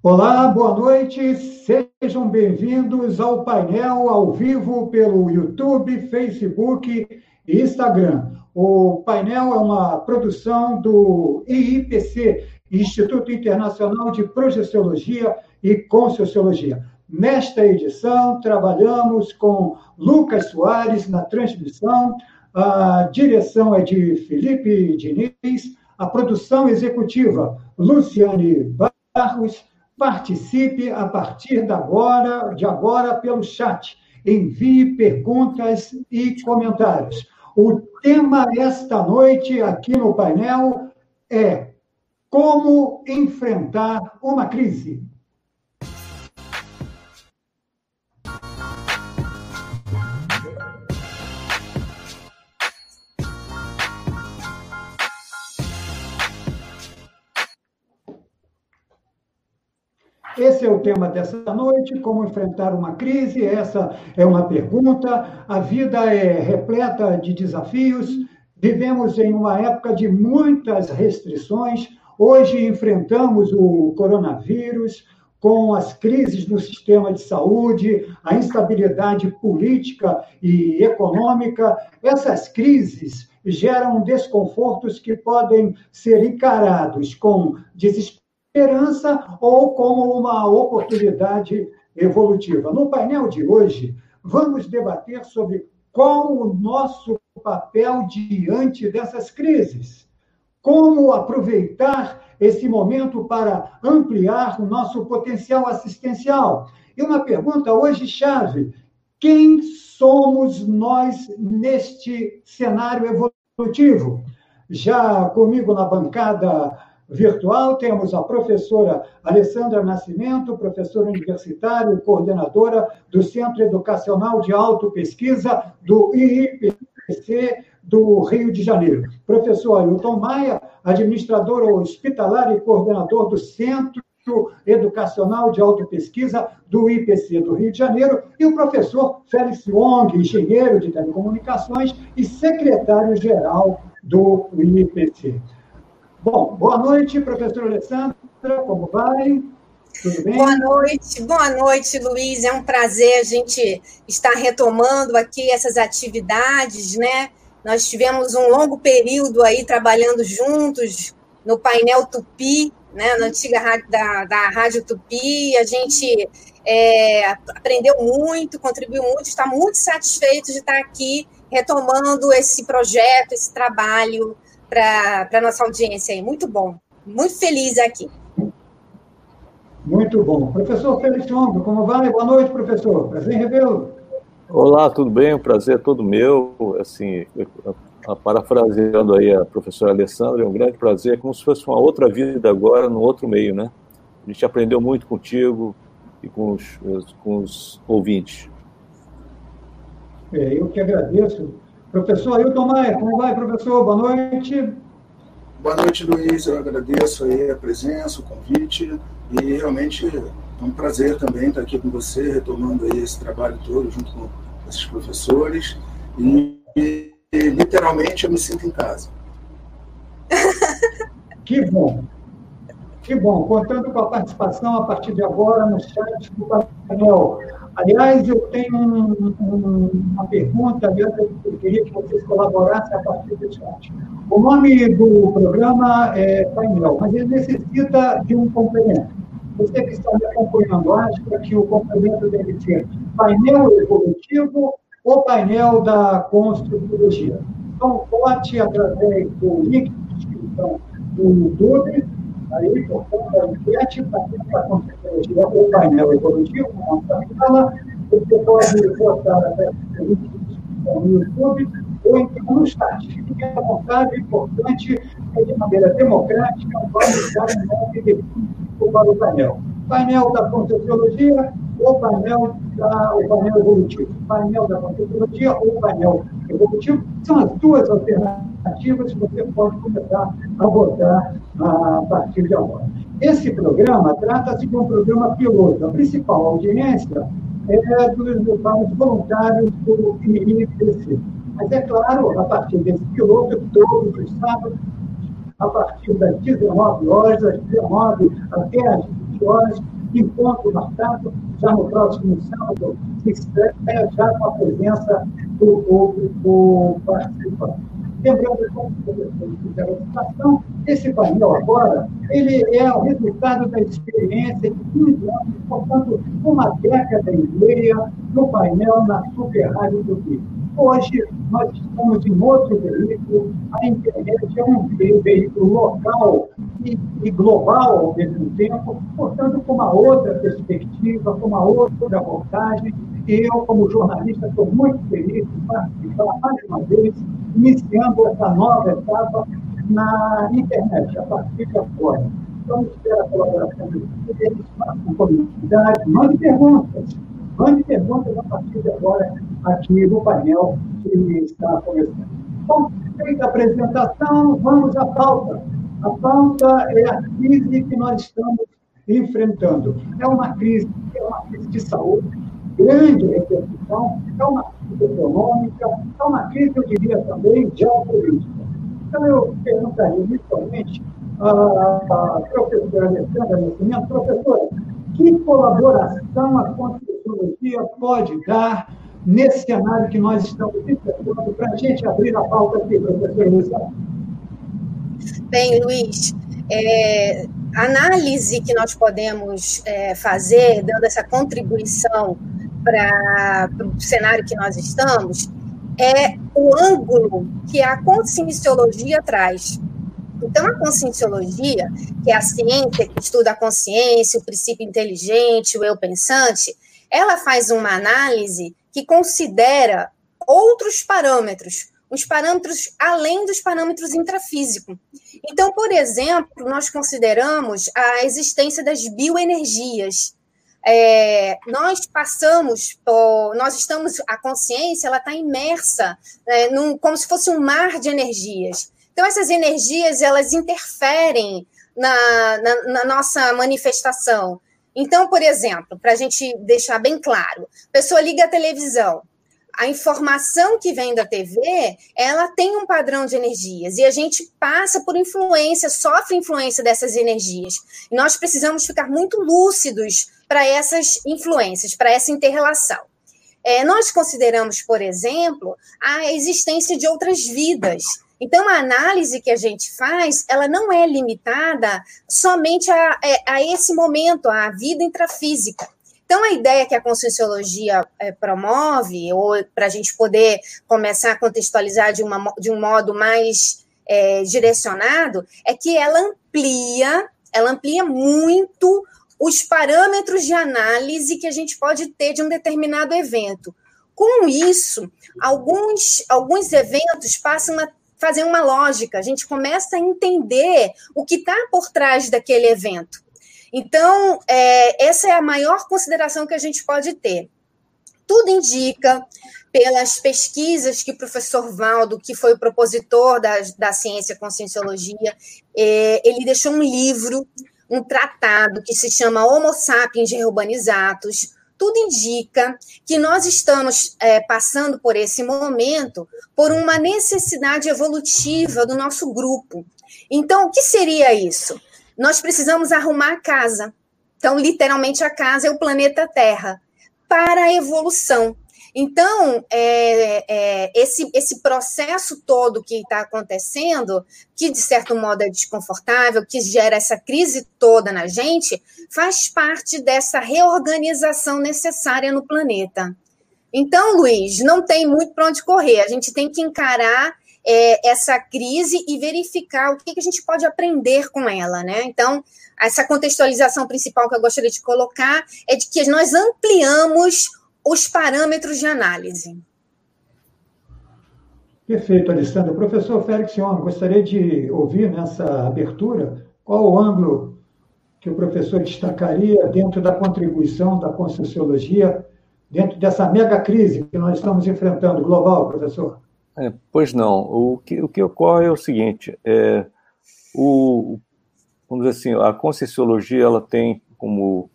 Olá, boa noite, sejam bem-vindos ao painel ao vivo pelo YouTube, Facebook e Instagram. O painel é uma produção do IIPC, Instituto Internacional de Projeciologia e Conscienciologia. Nesta edição, trabalhamos com Lucas Soares na transmissão, a direção é de Felipe Diniz, a produção executiva, Luciane Barros, Participe a partir de agora, de agora pelo chat. Envie perguntas e comentários. O tema esta noite aqui no painel é como enfrentar uma crise. Esse é o tema dessa noite, como enfrentar uma crise. Essa é uma pergunta. A vida é repleta de desafios. Vivemos em uma época de muitas restrições. Hoje enfrentamos o coronavírus, com as crises no sistema de saúde, a instabilidade política e econômica. Essas crises geram desconfortos que podem ser encarados com desespero esperança ou como uma oportunidade evolutiva. No painel de hoje, vamos debater sobre qual o nosso papel diante dessas crises. Como aproveitar esse momento para ampliar o nosso potencial assistencial? E uma pergunta hoje chave: quem somos nós neste cenário evolutivo? Já comigo na bancada virtual, temos a professora Alessandra Nascimento, professora universitária e coordenadora do Centro Educacional de Autopesquisa do IIPC do Rio de Janeiro. Professor Ailton Maia, administrador hospitalar e coordenador do Centro Educacional de Autopesquisa do IPC do Rio de Janeiro, e o professor Félix Wong, engenheiro de telecomunicações e secretário-geral do IPC. Bom, boa noite, professora Alessandra, como vai? Tudo bem? Boa noite, boa noite, Luiz. É um prazer a gente estar retomando aqui essas atividades, né? Nós tivemos um longo período aí trabalhando juntos no painel Tupi, né, na antiga rádio, da, da Rádio Tupi. A gente é, aprendeu muito, contribuiu muito, está muito satisfeito de estar aqui retomando esse projeto, esse trabalho para a nossa audiência aí. Muito bom. Muito feliz aqui. Muito bom. Professor Félix Ombro, como vai? Boa noite, professor. Prazer em revê-lo. Olá, tudo bem? O prazer é todo meu. Assim, parafraseando aí a professora Alessandra, é um grande prazer, é como se fosse uma outra vida agora, no outro meio, né? A gente aprendeu muito contigo e com os, com os ouvintes. É, eu que agradeço Professor Ailton Maia, como vai, professor? Boa noite. Boa noite, Luiz. Eu agradeço aí a presença, o convite e realmente é um prazer também estar aqui com você, retomando aí esse trabalho todo junto com esses professores e, e literalmente eu me sinto em casa. Que bom. Que bom. Contando com a participação a partir de agora no chat do painel Aliás, eu tenho um, um, uma pergunta, eu queria que vocês colaborassem a partir do chat. O nome do programa é painel, mas ele necessita de um complemento. Você que está me acompanhando, acha que o complemento deve ser painel evolutivo ou painel da construtologia? Então, vote através do link do YouTube Aí, portanto, a enquete participa com tecnologia ou painel evolutivo, como a fala, você pode votar até no YouTube ou então no chat. Fique à vontade, é importante, é de maneira democrática, vamos dar um nome definitivo para o painel. Painel da Conscienciologia ou painel, da, o painel evolutivo. Painel da Conscienciologia ou painel evolutivo são as duas alternativas que você pode começar a votar a partir de agora. Esse programa trata-se de um programa piloto. A principal audiência é dos, dos voluntários do INPC. Mas, é claro, a partir desse piloto, todos os sábados, a partir das 19 horas, das 19 até as 20 horas, encontro marcado, já no próximo sábado, se estreia já com a presença do público participante. Lembrando, como o professor fizeram a citação, esse painel agora, ele é o resultado da experiência de 15 anos, portanto, uma década e meia no painel na Super Rádio do Rio. Hoje, nós estamos em outro veículo, a internet é um veículo local e, e global ao mesmo tempo, portanto, com uma outra perspectiva, com uma outra abordagem, eu, como jornalista, estou muito feliz de participar mais uma vez, iniciando essa nova etapa na internet, a partir de agora. Então, espero a colaboração de vocês, com comunidade, mande perguntas, mande perguntas a partir de agora aqui no painel que está começando. Bom, feita a apresentação, vamos à pauta. A pauta é a crise que nós estamos enfrentando. É uma crise, é uma crise de saúde, grande repercussão, é uma crise econômica, é uma crise, eu diria também, geopolítica. Então, eu perguntaria inicialmente à professora Alessandra Nascimento, professora, que colaboração a Conscienciologia pode dar nesse cenário que nós estamos enfrentando para a gente abrir a pauta aqui, professora Alessandra? Bem, Luiz, é, a análise que nós podemos é, fazer, dando essa contribuição para o cenário que nós estamos é o ângulo que a conscienciologia traz. Então, a conscienciologia, que é a ciência que estuda a consciência, o princípio inteligente, o eu pensante, ela faz uma análise que considera outros parâmetros, os parâmetros além dos parâmetros intrafísicos. Então, por exemplo, nós consideramos a existência das bioenergias, é, nós passamos, nós estamos, a consciência, ela está imersa, é, num, como se fosse um mar de energias. Então, essas energias, elas interferem na, na, na nossa manifestação. Então, por exemplo, para a gente deixar bem claro, a pessoa liga a televisão, a informação que vem da TV, ela tem um padrão de energias e a gente passa por influência, sofre influência dessas energias. E nós precisamos ficar muito lúcidos para essas influências, para essa interrelação. É, nós consideramos, por exemplo, a existência de outras vidas. Então, a análise que a gente faz, ela não é limitada somente a, é, a esse momento, à vida intrafísica. Então, a ideia que a Conscienciologia é, promove, ou para a gente poder começar a contextualizar de, uma, de um modo mais é, direcionado, é que ela amplia, ela amplia muito os parâmetros de análise que a gente pode ter de um determinado evento. Com isso, alguns, alguns eventos passam a fazer uma lógica, a gente começa a entender o que está por trás daquele evento. Então, é, essa é a maior consideração que a gente pode ter. Tudo indica, pelas pesquisas que o professor Valdo, que foi o propositor da, da ciência conscienciologia, é, ele deixou um livro um tratado que se chama Homo sapiens reurbanizatus, tudo indica que nós estamos é, passando por esse momento por uma necessidade evolutiva do nosso grupo. Então, o que seria isso? Nós precisamos arrumar a casa. Então, literalmente, a casa é o planeta Terra para a evolução. Então, é, é, esse, esse processo todo que está acontecendo, que de certo modo é desconfortável, que gera essa crise toda na gente, faz parte dessa reorganização necessária no planeta. Então, Luiz, não tem muito para onde correr, a gente tem que encarar é, essa crise e verificar o que, que a gente pode aprender com ela, né? Então, essa contextualização principal que eu gostaria de colocar é de que nós ampliamos os parâmetros de análise. Perfeito, Alessandra. Professor Félix Ion, gostaria de ouvir nessa abertura qual o ângulo que o professor destacaria dentro da contribuição da Conscienciologia dentro dessa mega crise que nós estamos enfrentando global, professor? É, pois não. O que, o que ocorre é o seguinte: é, o, vamos dizer assim, a Conscienciologia ela tem como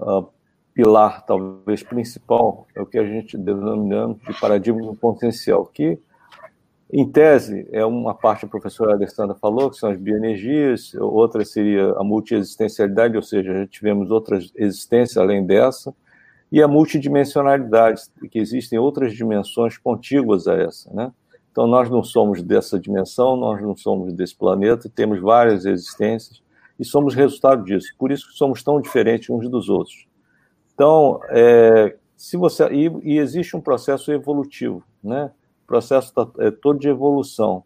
uh, pilar, talvez principal, é o que a gente denominamos de paradigma potencial, que Em tese, é uma parte a professora Alessandra falou, que são as bioenergias, outra seria a multiexistencialidade, ou seja, já tivemos outras existências além dessa, e a multidimensionalidade, que existem outras dimensões contíguas a essa, né? Então, nós não somos dessa dimensão, nós não somos desse planeta, temos várias existências e somos resultado disso. Por isso que somos tão diferentes uns dos outros. Então, é, se você e, e, existe um processo evolutivo, né? O processo tá, é todo de evolução.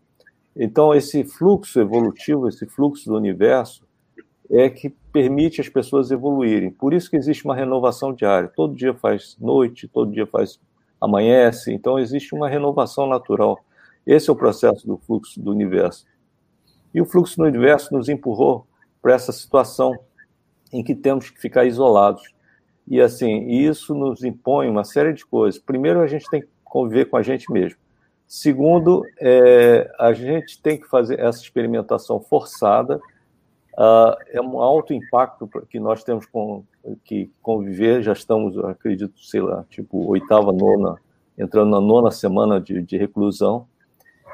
Então, esse fluxo evolutivo, esse fluxo do universo, é que permite as pessoas evoluírem. Por isso que existe uma renovação diária. Todo dia faz noite, todo dia faz amanhece. Então, existe uma renovação natural. Esse é o processo do fluxo do universo. E o fluxo do universo nos empurrou para essa situação em que temos que ficar isolados. E assim, isso nos impõe uma série de coisas. Primeiro, a gente tem que conviver com a gente mesmo. Segundo, é, a gente tem que fazer essa experimentação forçada. Uh, é um alto impacto que nós temos com, que conviver. Já estamos, acredito, sei lá, tipo oitava, nona, entrando na nona semana de, de reclusão.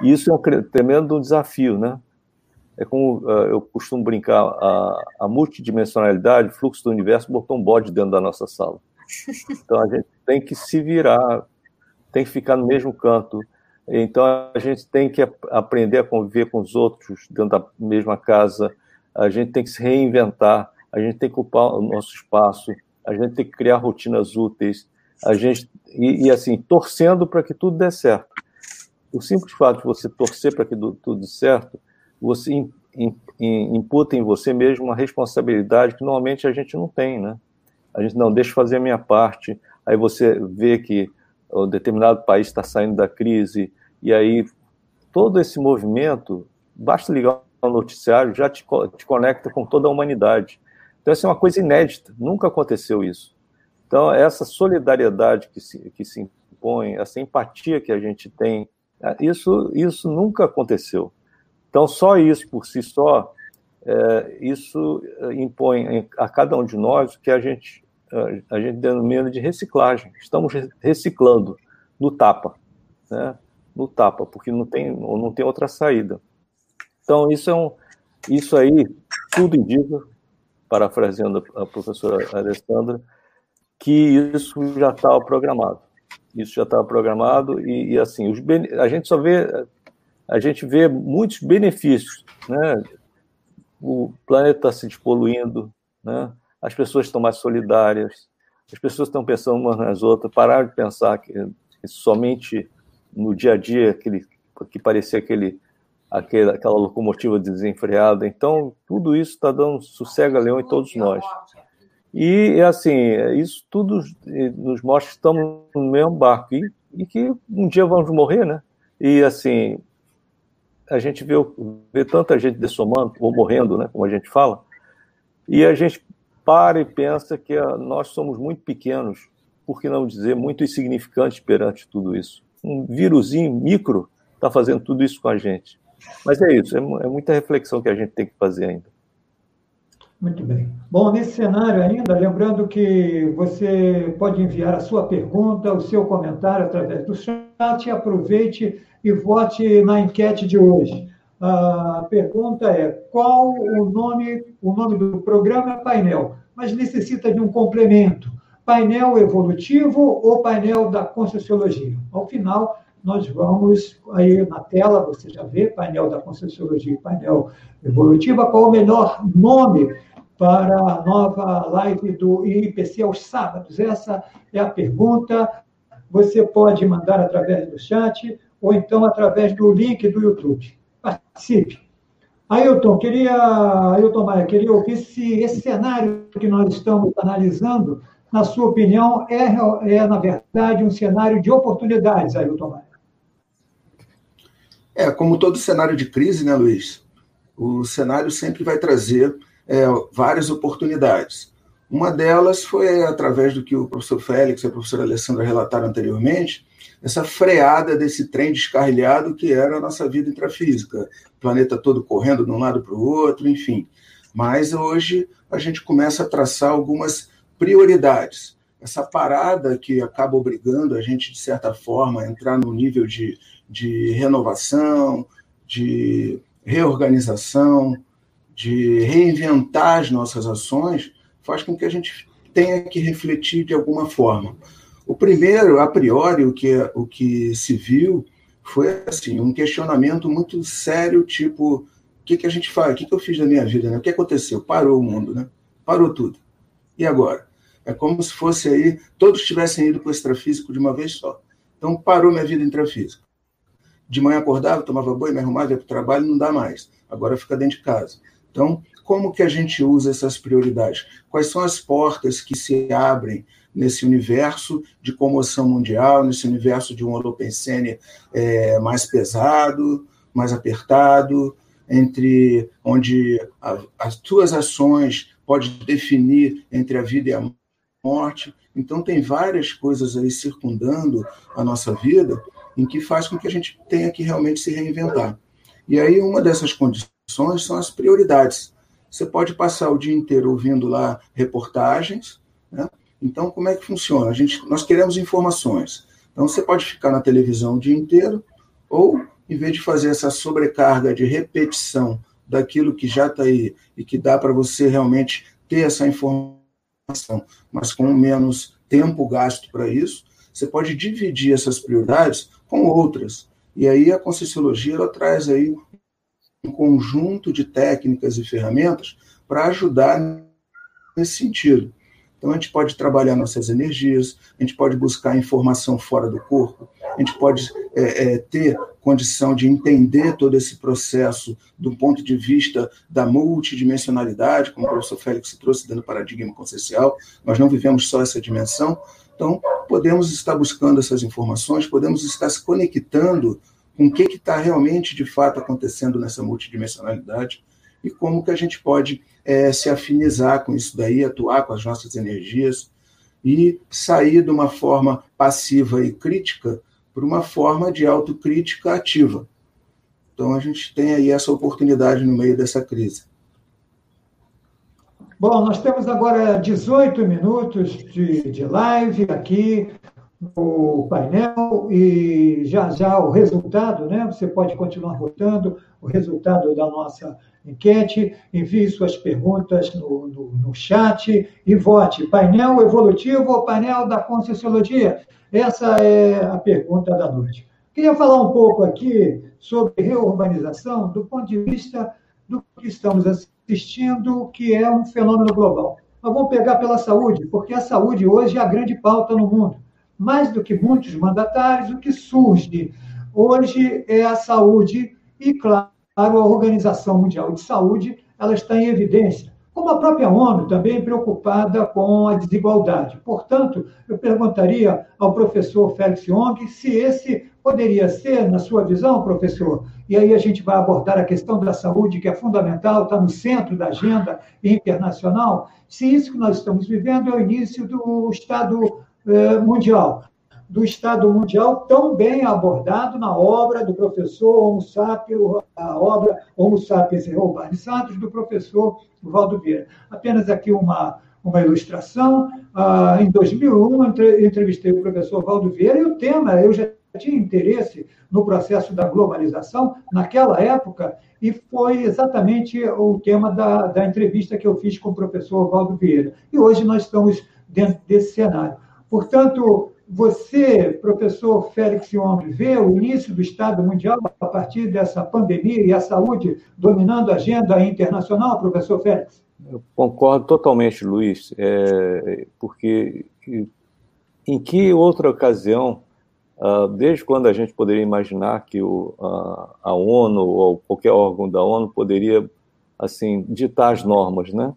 E isso é um tremendo desafio, né? É como uh, eu costumo brincar, a, a multidimensionalidade, fluxo do universo, botou um bode dentro da nossa sala. Então a gente tem que se virar, tem que ficar no mesmo canto. Então a gente tem que aprender a conviver com os outros dentro da mesma casa, a gente tem que se reinventar, a gente tem que ocupar o nosso espaço, a gente tem que criar rotinas úteis, a gente e, e assim torcendo para que tudo dê certo. O simples fato de você torcer para que tudo dê certo, você imputa em você mesmo uma responsabilidade que normalmente a gente não tem, né? A gente não deixa fazer a minha parte, aí você vê que um determinado país está saindo da crise, e aí todo esse movimento, basta ligar o noticiário, já te, te conecta com toda a humanidade. Então, essa é uma coisa inédita, nunca aconteceu isso. Então, essa solidariedade que se, que se impõe, essa empatia que a gente tem isso, isso nunca aconteceu. Então, só isso por si só, é, isso é, impõe a cada um de nós que a gente, a gente denomina de reciclagem. Estamos reciclando no tapa, né? no tapa, porque não tem, não tem outra saída. Então, isso é um, isso aí, tudo indica, parafraseando a professora Alessandra, que isso já estava programado. Isso já estava programado e, e assim, os, a gente só vê, a gente vê muitos benefícios, né? O planeta está se despoluindo, né? As pessoas estão mais solidárias, as pessoas estão pensando umas nas outras, pararam de pensar que, que somente no dia a dia aquele que parecia aquele, aquele aquela locomotiva desenfreada. Então, tudo isso está dando sossego a leão em todos nós. E, assim, isso tudo nos mostra que estamos no mesmo barco e, e que um dia vamos morrer, né? E, assim, a gente vê, vê tanta gente dessomando, ou morrendo, né, como a gente fala, e a gente para e pensa que a, nós somos muito pequenos, por que não dizer muito insignificantes perante tudo isso. Um vírusinho micro está fazendo tudo isso com a gente. Mas é isso, é, é muita reflexão que a gente tem que fazer ainda. Muito bem. Bom, nesse cenário ainda, lembrando que você pode enviar a sua pergunta, o seu comentário através do chat, aproveite e vote na enquete de hoje. A pergunta é: qual o nome? O nome do programa é painel, mas necessita de um complemento. Painel evolutivo ou painel da Conscienciologia? Ao final, nós vamos aí na tela, você já vê, painel da Conscienciologia e painel evolutiva, qual o melhor nome para a nova live do IPC aos sábados? Essa é a pergunta. Você pode mandar através do chat ou então através do link do YouTube. Participe. Ailton, queria, Ailton Maia, queria ouvir se esse cenário que nós estamos analisando, na sua opinião, é, é na verdade, um cenário de oportunidades, Ailton Maia. É, como todo cenário de crise, né, Luiz? O cenário sempre vai trazer é, várias oportunidades. Uma delas foi através do que o professor Félix e a professora Alessandra relataram anteriormente, essa freada desse trem descarrilhado que era a nossa vida intrafísica, o planeta todo correndo de um lado para o outro, enfim. Mas hoje a gente começa a traçar algumas prioridades. essa parada que acaba obrigando a gente, de certa forma, a entrar no nível de, de renovação, de reorganização, de reinventar as nossas ações, faz com que a gente tenha que refletir de alguma forma. O primeiro, a priori, o que, o que se viu foi assim um questionamento muito sério, tipo, o que, que a gente faz? O que, que eu fiz da minha vida? Né? O que aconteceu? Parou o mundo, né? Parou tudo. E agora? É como se fosse aí, todos tivessem ido para o extrafísico de uma vez só. Então, parou minha vida intrafísica. De manhã acordava, tomava banho, me arrumava, ia para o trabalho, não dá mais. Agora fica dentro de casa. Então, como que a gente usa essas prioridades? Quais são as portas que se abrem nesse universo de comoção mundial, nesse universo de um holopensene é, mais pesado, mais apertado, entre onde a, as tuas ações pode definir entre a vida e a morte. Então, tem várias coisas aí circundando a nossa vida em que faz com que a gente tenha que realmente se reinventar. E aí, uma dessas condições são as prioridades. Você pode passar o dia inteiro ouvindo lá reportagens. Né? Então, como é que funciona? A gente, nós queremos informações. Então, você pode ficar na televisão o dia inteiro, ou, em vez de fazer essa sobrecarga de repetição daquilo que já está aí e que dá para você realmente ter essa informação mas com menos tempo gasto para isso, você pode dividir essas prioridades com outras. E aí a Conscienciologia ela traz aí um conjunto de técnicas e ferramentas para ajudar nesse sentido. Então, a gente pode trabalhar nossas energias, a gente pode buscar informação fora do corpo, a gente pode é, é, ter condição de entender todo esse processo do ponto de vista da multidimensionalidade, como o professor Félix trouxe dentro do paradigma consciencial. Nós não vivemos só essa dimensão. Então, podemos estar buscando essas informações, podemos estar se conectando com o que está realmente, de fato, acontecendo nessa multidimensionalidade e como que a gente pode é, se afinizar com isso daí, atuar com as nossas energias e sair de uma forma passiva e crítica para uma forma de autocrítica ativa. Então a gente tem aí essa oportunidade no meio dessa crise. Bom, nós temos agora 18 minutos de, de live aqui no painel e já já o resultado, né? Você pode continuar votando o resultado da nossa enquete, envie suas perguntas no, no, no chat e vote. Painel evolutivo ou painel da Conscienciologia? Essa é a pergunta da noite. Queria falar um pouco aqui sobre reurbanização do ponto de vista do que estamos assistindo, que é um fenômeno global. Mas vamos pegar pela saúde, porque a saúde hoje é a grande pauta no mundo. Mais do que muitos mandatários, o que surge hoje é a saúde e, claro, a Organização Mundial de Saúde, ela está em evidência, como a própria ONU também preocupada com a desigualdade. Portanto, eu perguntaria ao professor Félix Young se esse poderia ser, na sua visão, professor, e aí a gente vai abordar a questão da saúde, que é fundamental, está no centro da agenda internacional, se isso que nós estamos vivendo é o início do Estado eh, Mundial do Estado Mundial, tão bem abordado na obra do professor Homo sapiens, a obra Homo sapiens Urbani Santos, do professor Valdo Vieira. Apenas aqui uma, uma ilustração. Ah, em 2001, entrevistei o professor Valdo Vieira e o tema, eu já tinha interesse no processo da globalização naquela época e foi exatamente o tema da, da entrevista que eu fiz com o professor Valdo Vieira. E hoje nós estamos dentro desse cenário. Portanto, você, professor Félix Young, vê o início do Estado Mundial a partir dessa pandemia e a saúde dominando a agenda internacional, professor Félix? Eu concordo totalmente, Luiz, é, porque em que outra ocasião, uh, desde quando a gente poderia imaginar que o, a, a ONU ou qualquer órgão da ONU poderia assim ditar as normas, né?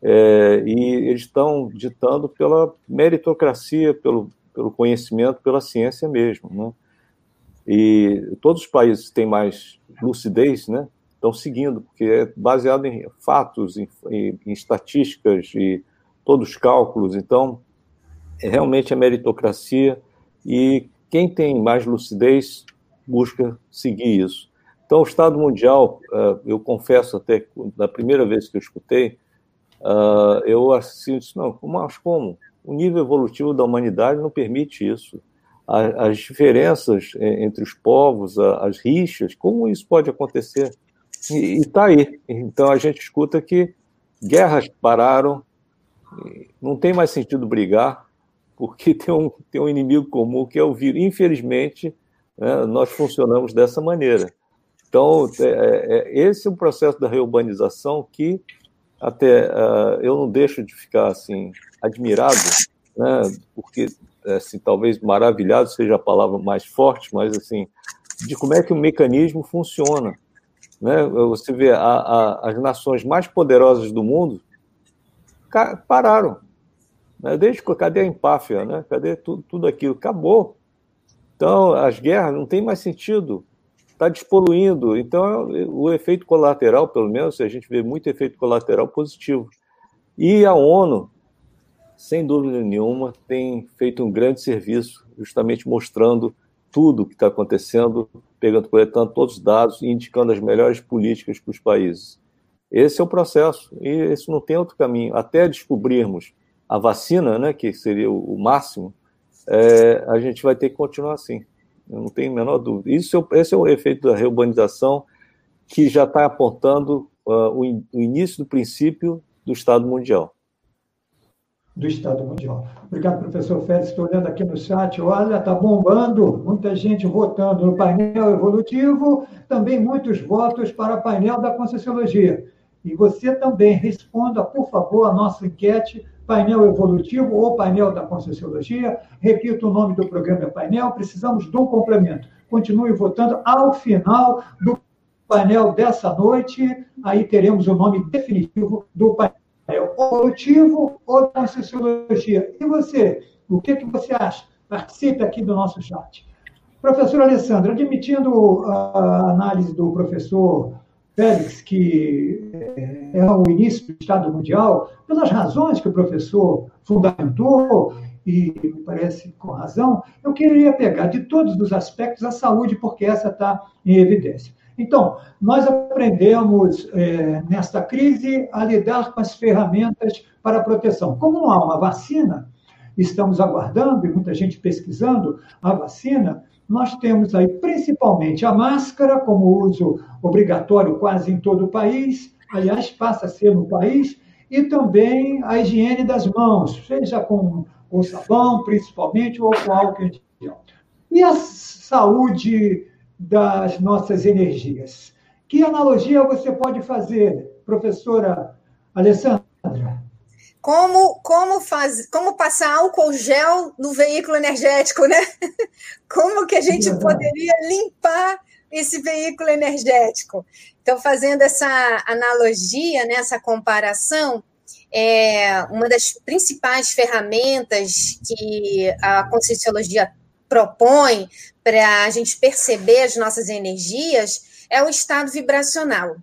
É, e eles estão ditando pela meritocracia, pelo, pelo conhecimento, pela ciência mesmo, né? E todos os países que têm mais lucidez, né, estão seguindo, porque é baseado em fatos, em, em, em estatísticas e todos os cálculos. Então, é realmente a meritocracia e quem tem mais lucidez busca seguir isso. Então, o Estado Mundial, eh, eu confesso até, da primeira vez que eu escutei, eh, eu assim disse, não, mas como? O nível evolutivo da humanidade não permite isso. As diferenças entre os povos, as rixas, como isso pode acontecer? E está aí. Então a gente escuta que guerras pararam, não tem mais sentido brigar, porque tem um, tem um inimigo comum que é o vírus. Infelizmente, né, nós funcionamos dessa maneira. Então, é, é, esse é um processo da reurbanização que até uh, eu não deixo de ficar assim admirado, né, porque assim, talvez maravilhado seja a palavra mais forte, mas assim de como é que o mecanismo funciona. Né? Você vê a, a, as nações mais poderosas do mundo pararam. Né? Desde cadê a empáfia? Né? Cadê tudo, tudo aquilo? Acabou. Então, as guerras não tem mais sentido. Está despoluindo. Então, o efeito colateral, pelo menos, a gente vê muito efeito colateral positivo. E a ONU, sem dúvida nenhuma, tem feito um grande serviço, justamente mostrando tudo o que está acontecendo, pegando, coletando todos os dados e indicando as melhores políticas para os países. Esse é o processo, e isso não tem outro caminho. Até descobrirmos a vacina, né, que seria o, máximo, é, a gente vai ter que continuar assim. Eu não tenho a menor dúvida. Isso é, esse é o efeito da reurbanização que já está apontando uh, o, in, o início do princípio do Estado Mundial do Estado Mundial. Obrigado, professor Félix. Estou olhando aqui no chat. Olha, está bombando. Muita gente votando no painel evolutivo. Também muitos votos para o painel da Conscienciologia. E você também responda, por favor, a nossa enquete painel evolutivo ou painel da Conscienciologia. Repito, o nome do programa é painel, precisamos de um complemento. Continue votando ao final do painel dessa noite, aí teremos o nome definitivo do painel evolutivo ou Conscienciologia. E você, o que, que você acha? Participe aqui do nosso chat. Professor Alessandro, admitindo a análise do professor Félix, que é o início do Estado Mundial, pelas razões que o professor fundamentou, e me parece com razão, eu queria pegar de todos os aspectos a saúde, porque essa está em evidência. Então, nós aprendemos é, nesta crise a lidar com as ferramentas para proteção. Como não há uma vacina, estamos aguardando e muita gente pesquisando a vacina, nós temos aí principalmente a máscara como uso obrigatório quase em todo o país, aliás, passa a ser no país, e também a higiene das mãos, seja com, com sabão, principalmente, ou com álcool em gel. E a saúde das nossas energias. Que analogia você pode fazer, professora Alessandra? Como, como, faz, como passar álcool gel no veículo energético, né? Como que a gente poderia limpar esse veículo energético? Então, fazendo essa analogia, né, essa comparação, é uma das principais ferramentas que a Conscienciologia propõe para a gente perceber as nossas energias é o estado vibracional.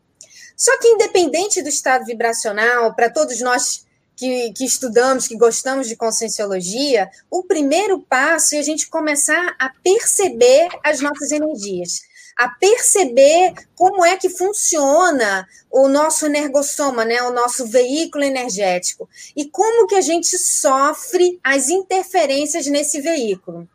Só que, independente do estado vibracional, para todos nós que, que, estudamos, que gostamos de conscienciologia, o primeiro passo é a gente começar a perceber as nossas energias, a perceber como é que funciona o nosso energossoma, né, o nosso veículo energético, e como que a gente sofre as interferências nesse veículo.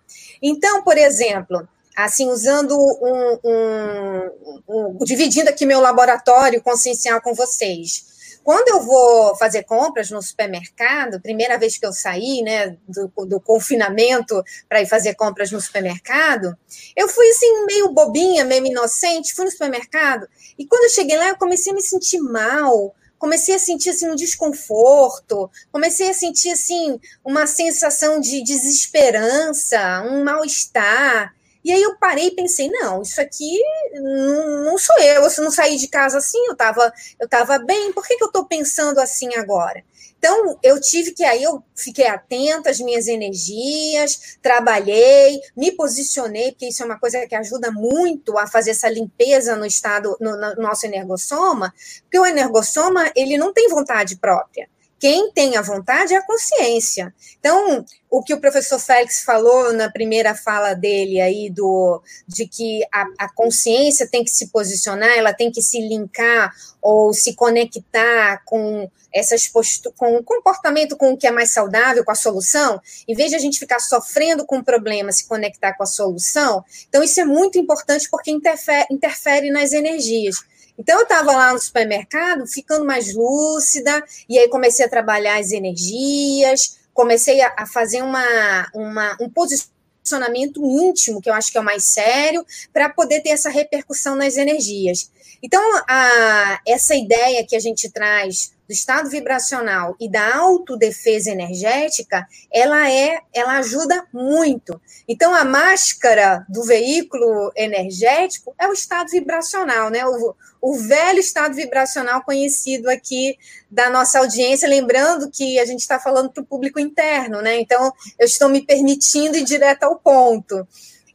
Então, por exemplo, assim, usando um, um, um, dividindo aqui meu laboratório consciencial com vocês. Quando eu vou fazer compras no supermercado, primeira vez que eu saí, né, do, do confinamento para ir fazer compras no supermercado, eu fui assim meio bobinha, meio inocente, fui no supermercado e quando eu cheguei lá eu comecei a me sentir mal, comecei a sentir assim um desconforto, comecei a sentir assim uma sensação de desesperança, um mal-estar. E aí eu parei e pensei, não, isso aqui não, não sou eu, eu não saí de casa assim, eu estava eu tava bem, por que, que eu estou pensando assim agora? Então, eu tive que aí eu fiquei atenta às minhas energias, trabalhei, me posicionei, porque isso é uma coisa que ajuda muito a fazer essa limpeza no estado, no, no nosso energossoma, porque o energossoma, ele não tem vontade própria. Quem tem a vontade é a consciência. Então, o que o professor Félix falou na primeira fala dele aí, do, de que a, a consciência tem que se posicionar, ela tem que se linkar ou se conectar com essas posturas, com o comportamento com o que é mais saudável, com a solução, em vez de a gente ficar sofrendo com o problema, se conectar com a solução. Então, isso é muito importante porque interfere, interfere nas energias. Então, eu estava lá no supermercado, ficando mais lúcida, e aí comecei a trabalhar as energias, comecei a, a fazer uma, uma, um posicionamento íntimo, que eu acho que é o mais sério, para poder ter essa repercussão nas energias. Então, a, essa ideia que a gente traz do estado vibracional e da autodefesa energética, ela é, ela ajuda muito. Então a máscara do veículo energético é o estado vibracional, né? O, o velho estado vibracional conhecido aqui da nossa audiência, lembrando que a gente está falando para o público interno, né? Então eu estou me permitindo ir direto ao ponto.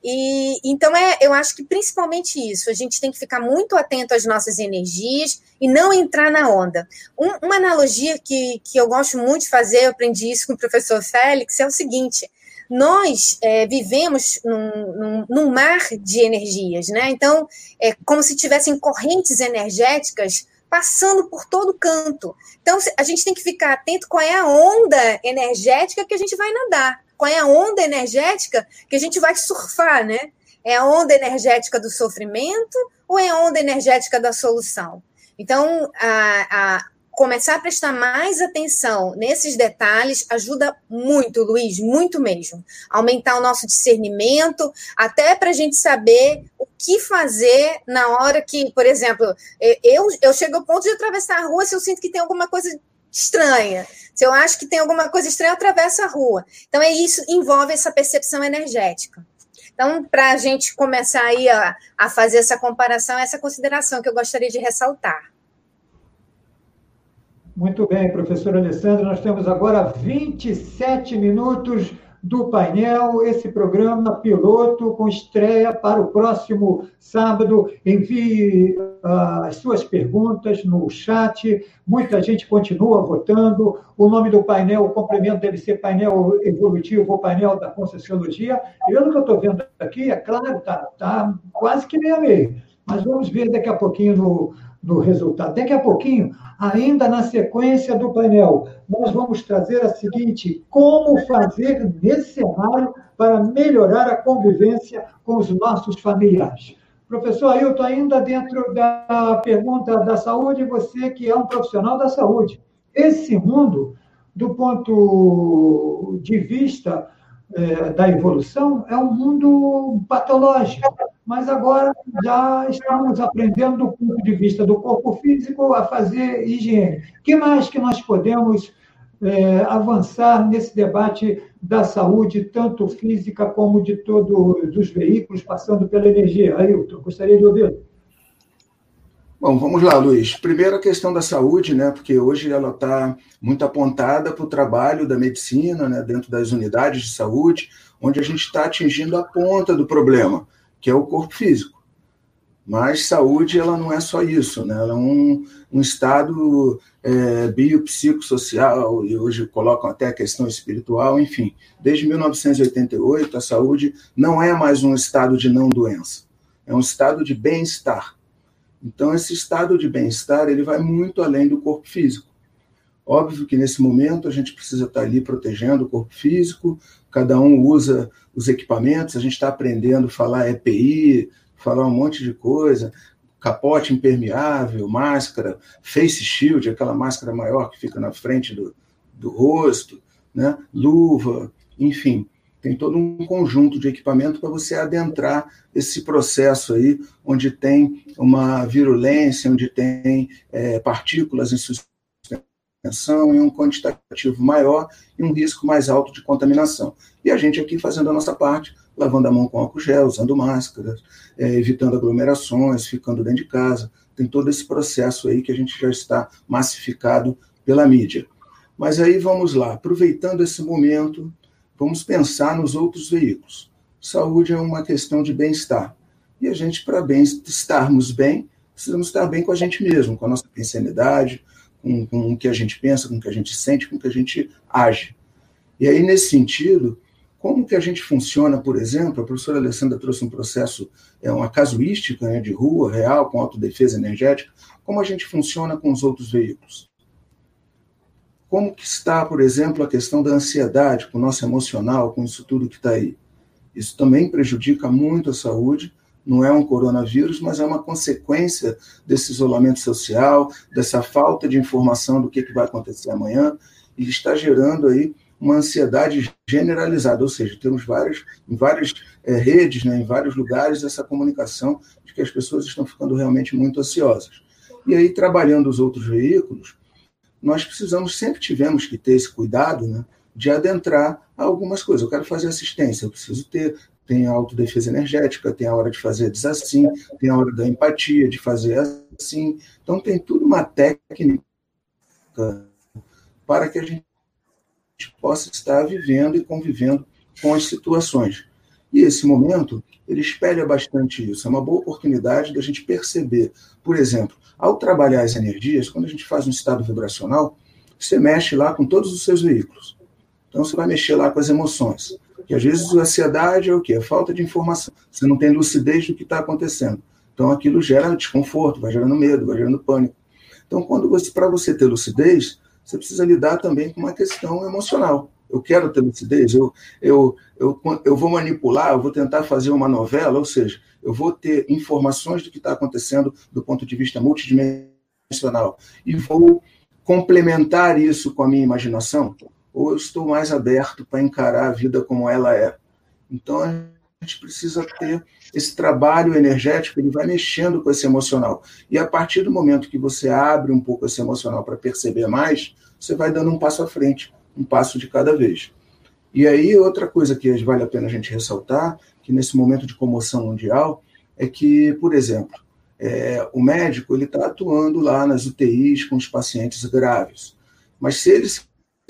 E então é, eu acho que principalmente isso, a gente tem que ficar muito atento às nossas energias e não entrar na onda. Um, uma analogia que, que eu gosto muito de fazer, eu aprendi isso com o professor Félix, é o seguinte: nós é, vivemos num, num, num, mar de energias, né? Então, é como se tivessem correntes energéticas passando por todo canto. Então, a gente tem que ficar atento qual é a onda energética que a gente vai nadar qual é a onda energética que a gente vai surfar, né? É a onda energética do sofrimento ou é a onda energética da solução? Então, a, a começar a prestar mais atenção nesses detalhes ajuda muito, Luiz, muito mesmo. Aumentar o nosso discernimento, até para a gente saber o que fazer na hora que, por exemplo, eu, eu chego ao ponto de atravessar a rua se eu sinto que tem alguma coisa estranha. Se eu acho que tem alguma coisa estranha, eu atravesso a rua. Então, é isso, envolve essa percepção energética. Então, para a gente começar aí a, a fazer essa comparação, essa consideração que eu gostaria de ressaltar. Muito bem, professor Alessandro. Nós temos agora 27 minutos do painel, esse programa piloto com estreia para o próximo sábado. Envie uh, as suas perguntas no chat. Muita gente continua votando. O nome do painel, o complemento deve ser painel evolutivo ou painel da Conscienciologia. Eu, no que eu estou vendo aqui, é claro, está tá quase que meia meia. Mas vamos ver daqui a pouquinho no, no resultado. Daqui a pouquinho, ainda na sequência do painel, nós vamos trazer a seguinte: como fazer nesse cenário para melhorar a convivência com os nossos familiares. Professor Ailton, ainda dentro da pergunta da saúde, você que é um profissional da saúde. Esse mundo, do ponto de vista é, da evolução, é um mundo patológico mas agora já estamos aprendendo do ponto de vista do corpo físico a fazer higiene. O que mais que nós podemos é, avançar nesse debate da saúde, tanto física como de todos os veículos, passando pela energia? Ailton, gostaria de ouvi-lo. Bom, vamos lá, Luiz. Primeiro a questão da saúde, né? Porque hoje ela está muito apontada para o trabalho da medicina, né? Dentro das unidades de saúde, onde a gente está atingindo a ponta do problema que é o corpo físico. Mas saúde, ela não é só isso, né? Ela é um, um estado é, biopsicossocial, e hoje colocam até a questão espiritual, enfim. Desde 1988, a saúde não é mais um estado de não doença, é um estado de bem-estar. Então, esse estado de bem-estar, ele vai muito além do corpo físico. Óbvio que nesse momento a gente precisa estar ali protegendo o corpo físico, cada um usa os equipamentos, a gente está aprendendo a falar EPI, falar um monte de coisa, capote impermeável, máscara, face shield, aquela máscara maior que fica na frente do, do rosto, né? luva, enfim, tem todo um conjunto de equipamento para você adentrar esse processo aí, onde tem uma virulência, onde tem é, partículas em atenção e um quantitativo maior e um risco mais alto de contaminação. E a gente aqui fazendo a nossa parte, lavando a mão com álcool gel, usando máscaras, é, evitando aglomerações, ficando dentro de casa. Tem todo esse processo aí que a gente já está massificado pela mídia. Mas aí vamos lá, aproveitando esse momento, vamos pensar nos outros veículos. Saúde é uma questão de bem-estar. E a gente, para bem estarmos bem, precisamos estar bem com a gente mesmo, com a nossa pensanidade, com, com o que a gente pensa, com o que a gente sente, com o que a gente age. E aí, nesse sentido, como que a gente funciona, por exemplo, a professora Alessandra trouxe um processo, é uma casuística né, de rua, real, com autodefesa energética, como a gente funciona com os outros veículos. Como que está, por exemplo, a questão da ansiedade, com o nosso emocional, com isso tudo que está aí? Isso também prejudica muito a saúde, não é um coronavírus, mas é uma consequência desse isolamento social, dessa falta de informação do que, que vai acontecer amanhã, e está gerando aí uma ansiedade generalizada, ou seja, temos várias, em várias é, redes, né, em vários lugares, essa comunicação de que as pessoas estão ficando realmente muito ansiosas. E aí, trabalhando os outros veículos, nós precisamos, sempre tivemos que ter esse cuidado né, de adentrar algumas coisas. Eu quero fazer assistência, eu preciso ter tem a autodefesa energética, tem a hora de fazer assim, tem a hora da empatia, de fazer assim. Então, tem tudo uma técnica para que a gente possa estar vivendo e convivendo com as situações. E esse momento, ele espelha bastante isso. É uma boa oportunidade da gente perceber, por exemplo, ao trabalhar as energias, quando a gente faz um estado vibracional, você mexe lá com todos os seus veículos. Então, você vai mexer lá com as emoções. Que às vezes a ansiedade é o quê? É falta de informação. Você não tem lucidez do que está acontecendo. Então aquilo gera desconforto, vai gerando medo, vai gerando pânico. Então, quando você, para você ter lucidez, você precisa lidar também com uma questão emocional. Eu quero ter lucidez, eu, eu, eu, eu vou manipular, eu vou tentar fazer uma novela, ou seja, eu vou ter informações do que está acontecendo do ponto de vista multidimensional e vou complementar isso com a minha imaginação ou eu estou mais aberto para encarar a vida como ela é. Então a gente precisa ter esse trabalho energético, ele vai mexendo com esse emocional. E a partir do momento que você abre um pouco esse emocional para perceber mais, você vai dando um passo à frente, um passo de cada vez. E aí outra coisa que vale a pena a gente ressaltar, que nesse momento de comoção mundial, é que, por exemplo, é, o médico ele está atuando lá nas UTIs com os pacientes graves, mas se ele se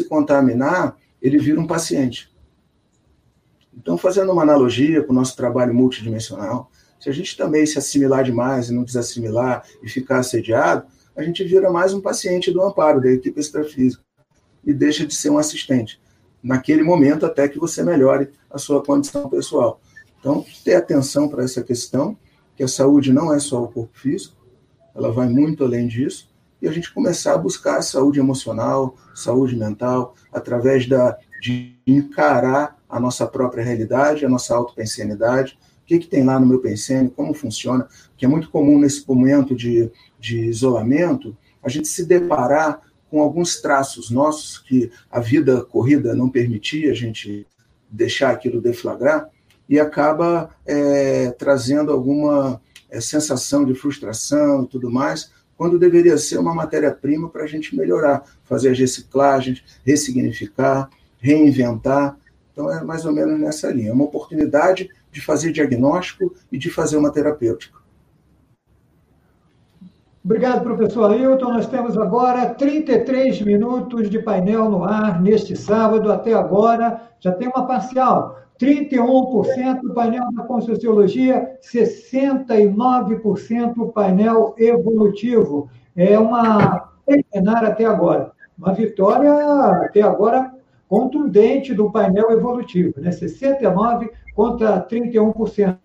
contaminar, ele vira um paciente. Então, fazendo uma analogia com o nosso trabalho multidimensional, se a gente também se assimilar demais e não desassimilar e ficar assediado, a gente vira mais um paciente do amparo, da equipe extrafísica, e deixa de ser um assistente, naquele momento até que você melhore a sua condição pessoal. Então, ter atenção para essa questão, que a saúde não é só o corpo físico, ela vai muito além disso, e a gente começar a buscar saúde emocional, saúde mental, através da, de encarar a nossa própria realidade, a nossa autopensenidade, o que, que tem lá no meu pensene, como funciona, que é muito comum nesse momento de, de isolamento, a gente se deparar com alguns traços nossos que a vida corrida não permitia a gente deixar aquilo deflagrar, e acaba é, trazendo alguma é, sensação de frustração e tudo mais, quando deveria ser uma matéria-prima para a gente melhorar, fazer as reciclagens, ressignificar, reinventar. Então, é mais ou menos nessa linha. É uma oportunidade de fazer diagnóstico e de fazer uma terapêutica. Obrigado, professor Ailton. Nós temos agora 33 minutos de painel no ar neste sábado. Até agora já tem uma parcial. 31% painel da Conscienciologia, 69% painel evolutivo. É uma centenária até agora. Uma vitória até agora contundente do painel evolutivo, né? 69% contra 31%.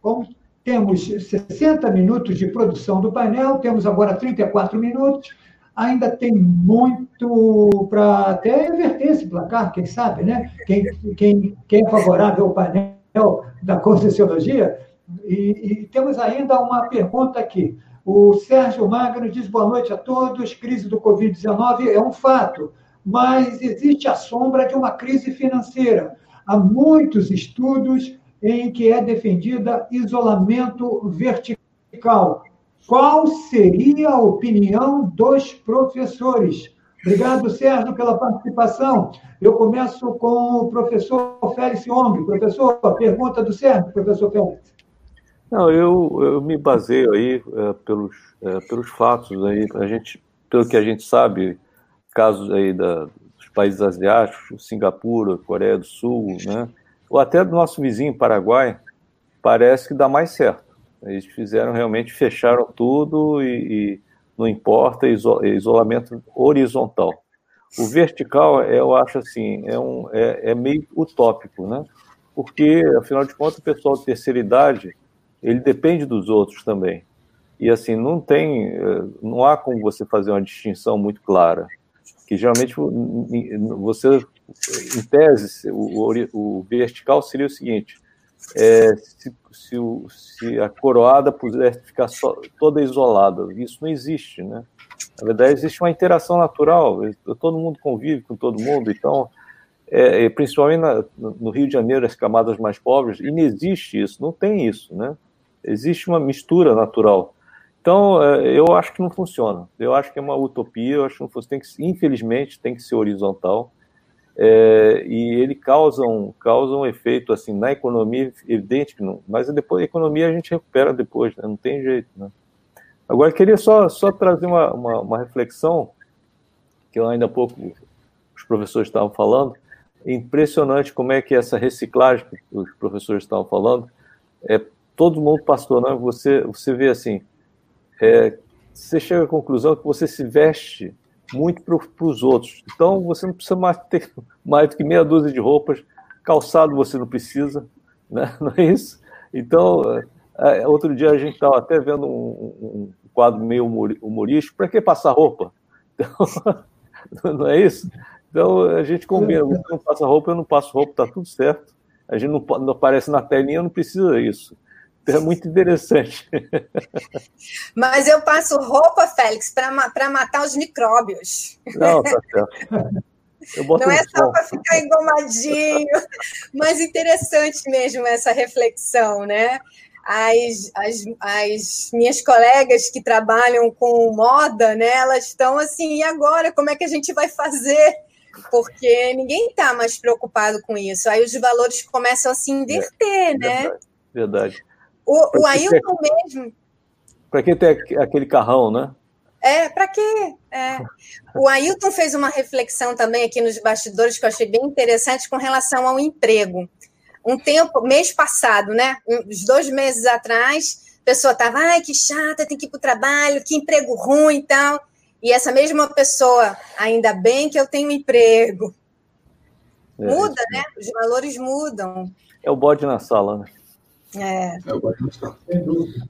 Como temos 60 minutos de produção do painel, temos agora 34 minutos ainda tem muito para até inverter esse placar, quem sabe, né? Quem, quem, quem é favorável ao painel da Conscienciologia. E, e temos ainda uma pergunta aqui. O Sérgio Magno diz boa noite a todos. Crise do Covid-19 é um fato, mas existe a sombra de uma crise financeira. Há muitos estudos em que é defendida isolamento vertical. Qual seria a opinião dos professores? Obrigado, Sérgio, pela participação. Eu começo com o professor Félix Ong. Professor, pergunta do Sérgio, professor Félix. Não, eu, eu me baseio aí é, pelos, é, pelos fatos aí, a gente, pelo que a gente sabe, casos aí da, dos países asiáticos, Singapura, Coreia do Sul, né, ou até do nosso vizinho Paraguai, parece que dá mais certo. Eles fizeram realmente, fecharam tudo e, e não importa, isolamento horizontal. O vertical, eu acho assim, é, um, é, é meio utópico, né? Porque, afinal de contas, o pessoal de terceira idade, ele depende dos outros também. E assim, não tem, eh, não há como você fazer uma distinção muito clara. Que geralmente você, em tese, o, o vertical seria o seguinte: é, se, se, se, a coroada pudesse ficar só, toda isolada, isso não existe, né? Na verdade, existe uma interação natural, todo mundo convive com todo mundo, então, é, principalmente na, no Rio de Janeiro, as camadas mais pobres, inexiste isso, não tem isso, né? Existe uma mistura natural. Então, é, eu acho que não funciona. Eu acho que é uma utopia, eu acho que não funciona. Tem que, infelizmente, tem que ser horizontal. É, e ele causa um, causa um efeito assim na economia, evidente que não, mas depois a economia a gente recupera depois, né? não tem jeito. Né? Agora, queria só, só trazer uma, uma, uma, reflexão, que eu ainda há pouco os professores estavam falando, impressionante como é que essa reciclagem que os professores estavam falando, é, todo mundo passou, né? você, você vê assim, é, você chega à conclusão que você se veste muito para os outros. Então, você não precisa mais ter mais do que meia dúzia de roupas. Calçado você não precisa, né? não é isso? Então, é, é outro dia a gente estava até vendo um, um, quadro meio humorístico. Para que passar roupa? Então, não é isso? Então, a gente combina. Você não passa roupa, eu não passo roupa, está tudo certo. A gente não, não aparece na telinha, não precisa disso. É muito interessante. Mas eu passo roupa, Félix, para matar os micróbios. Não, tá certo. Não é só para ficar engomadinho, mas interessante mesmo essa reflexão, né? As, as, as minhas colegas que trabalham com moda, né, elas estão assim, e agora? Como é que a gente vai fazer? Porque ninguém está mais preocupado com isso. Aí os valores começam a se inverter, é, né? Verdade. verdade. O, o Ailton ter... mesmo. Para que ter aquele carrão, né? É, para quê? É. O Ailton fez uma reflexão também aqui nos bastidores que eu achei bem interessante com relação ao emprego. Um tempo, mês passado, né? Uns dois meses atrás, a pessoa estava, ai, que chata, tem que ir para o trabalho, que emprego ruim e tal. E essa mesma pessoa, ainda bem que eu tenho emprego. É, Muda, né? Os valores mudam. É o bode na sala, né? É. Sem dúvida.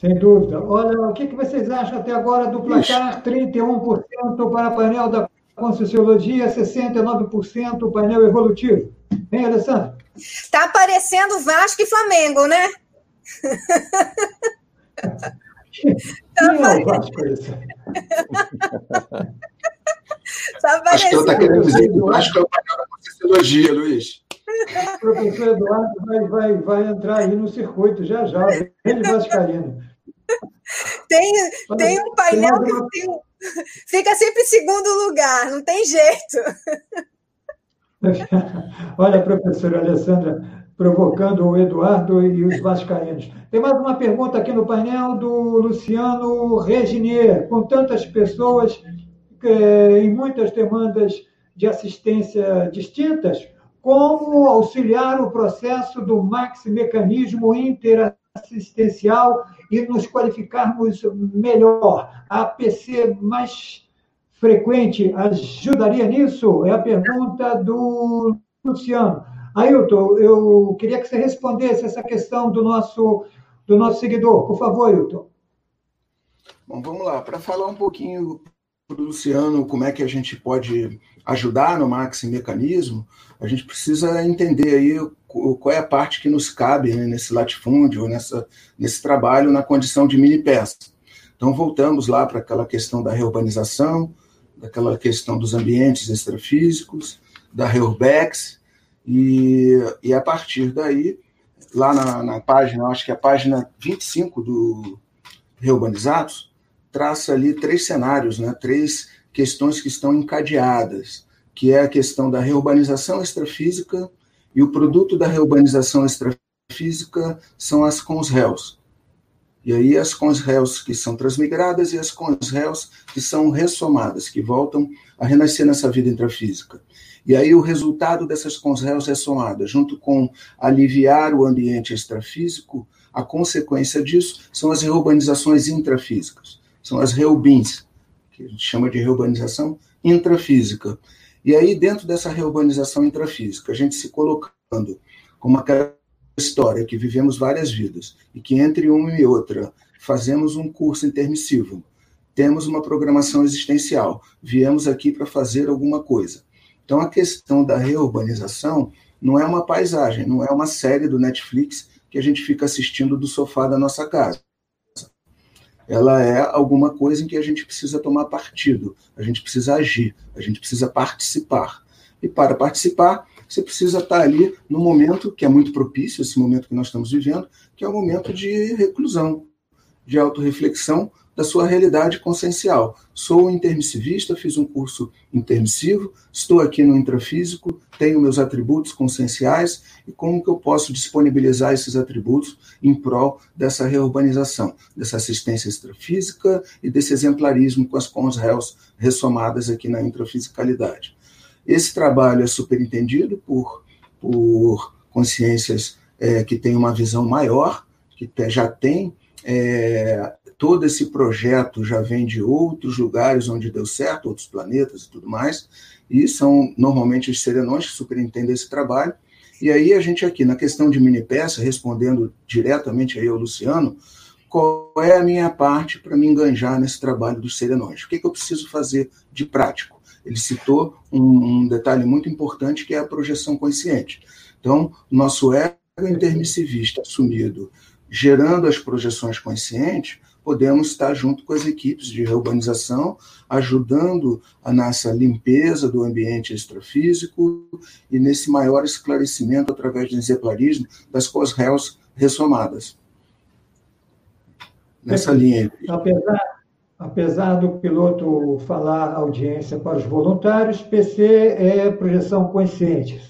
Sem dúvida. Olha, o que, vocês acham até agora do placar? 31% para painel da Conscienciologia, 69% painel evolutivo. Hein, Alessandro? Está aparecendo Vasco e Flamengo, né? tá Quem é tá Acho que eu está querendo dizer que o Vasco é o painel da Conscienciologia, Luiz. O professor Eduardo vai, vai, vai entrar aí no circuito já já, ele vascaíno. Tem, tem um painel que tem, fica sempre em segundo lugar, não tem jeito. Olha, professora Alessandra, provocando o Eduardo e os vascaínos. Tem mais uma pergunta aqui no painel do Luciano Reginier. Com tantas pessoas eh, em muitas demandas de assistência distintas, como auxiliar o processo do maxi mecanismo interassistencial e nos qualificarmos melhor. A APC mais frequente ajudaria nisso? É a pergunta do Luciano. Ailton, eu queria que você respondesse essa questão do nosso, do nosso seguidor. Por favor, Ailton. Bom, vamos lá. Para falar um pouquinho Luciano como é que a gente pode ajudar no Maxi Mecanismo, a gente precisa entender aí qual é a parte que nos cabe né, nesse latifúndio, nessa, nesse trabalho na condição de mini peça. Então, voltamos lá para aquela questão da reurbanização, daquela questão dos ambientes extrafísicos, da Reurbex, e, e a partir daí, lá na, na página, acho que é a página 25 do Reurbanizados, traça ali três cenários, né, três questões que estão encadeadas, que é a questão da reurbanização extrafísica e o produto da reurbanização extrafísica são as cons-réus. E aí as cons-réus que são transmigradas e as cons-réus que são ressomadas, que voltam a renascer nessa vida intrafísica. E aí o resultado dessas cons-réus ressomadas, junto com aliviar o ambiente extrafísico, a consequência disso são as reurbanizações intrafísicas são as reubins, que a gente chama de reurbanização intrafísica. E aí, dentro dessa reurbanização intrafísica, a gente se colocando como aquela história que vivemos várias vidas e que entre uma e outra fazemos um curso intermissivo, temos uma programação existencial, viemos aqui para fazer alguma coisa. Então, a questão da reurbanização não é uma paisagem, não é uma série do Netflix que a gente fica assistindo do sofá da nossa casa. Ela é alguma coisa em que a gente precisa tomar partido, a gente precisa agir, a gente precisa participar. E para participar, você precisa estar ali no momento que é muito propício, esse momento que nós estamos vivendo, que é o momento de reclusão, de autorreflexão da sua realidade consciencial. Sou intermissivista, fiz um curso intermissivo, estou aqui no intrafísico, tenho meus atributos conscienciais e como que eu posso disponibilizar esses atributos em prol dessa reurbanização, dessa assistência extrafísica e desse exemplarismo com as cons réus ressomadas aqui na intrafisicalidade. Esse trabalho é superintendido por, por consciências é, que têm uma visão maior, que já tem é, todo esse projeto já vem de outros lugares onde deu certo, outros planetas e tudo mais, e são normalmente os serenões que superintendem esse trabalho. E aí a gente aqui, na questão de mini peça, respondendo diretamente aí ao Luciano, qual é a minha parte para me enganjar nesse trabalho dos serenões? O que, que eu preciso fazer de prático? Ele citou um, um detalhe muito importante que é a projeção consciente. Então, nosso ego intermissivista assumido, gerando as projeções conscientes, podemos estar junto com as equipes de reurbanização, ajudando a nossa limpeza do ambiente extrafísico e nesse maior esclarecimento através do exemplarismo das cores réus ressomadas. Nessa linha. Apesar, apesar do piloto falar audiência para os voluntários, PC é projeção consciente.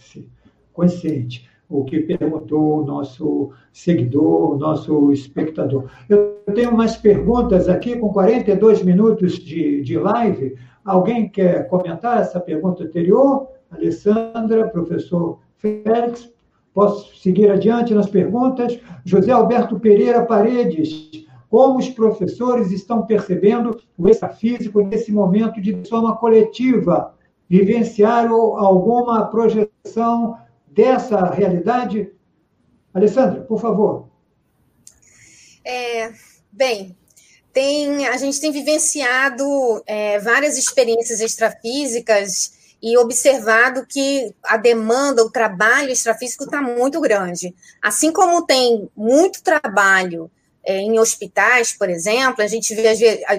consciente o que perguntou o nosso seguidor, o nosso espectador. Eu tenho mais perguntas aqui, com 42 minutos de, de live. Alguém quer comentar essa pergunta anterior? Alessandra, professor Félix, posso seguir adiante nas perguntas? José Alberto Pereira Paredes, como os professores estão percebendo o extrafísico nesse momento de soma coletiva? Vivenciaram alguma projeção dessa realidade? Alessandra, por favor. É, bem, tem, a gente tem vivenciado é, várias experiências extrafísicas e observado que a demanda, o trabalho extrafísico está muito grande. Assim como tem muito trabalho é, em hospitais, por exemplo, a gente vê,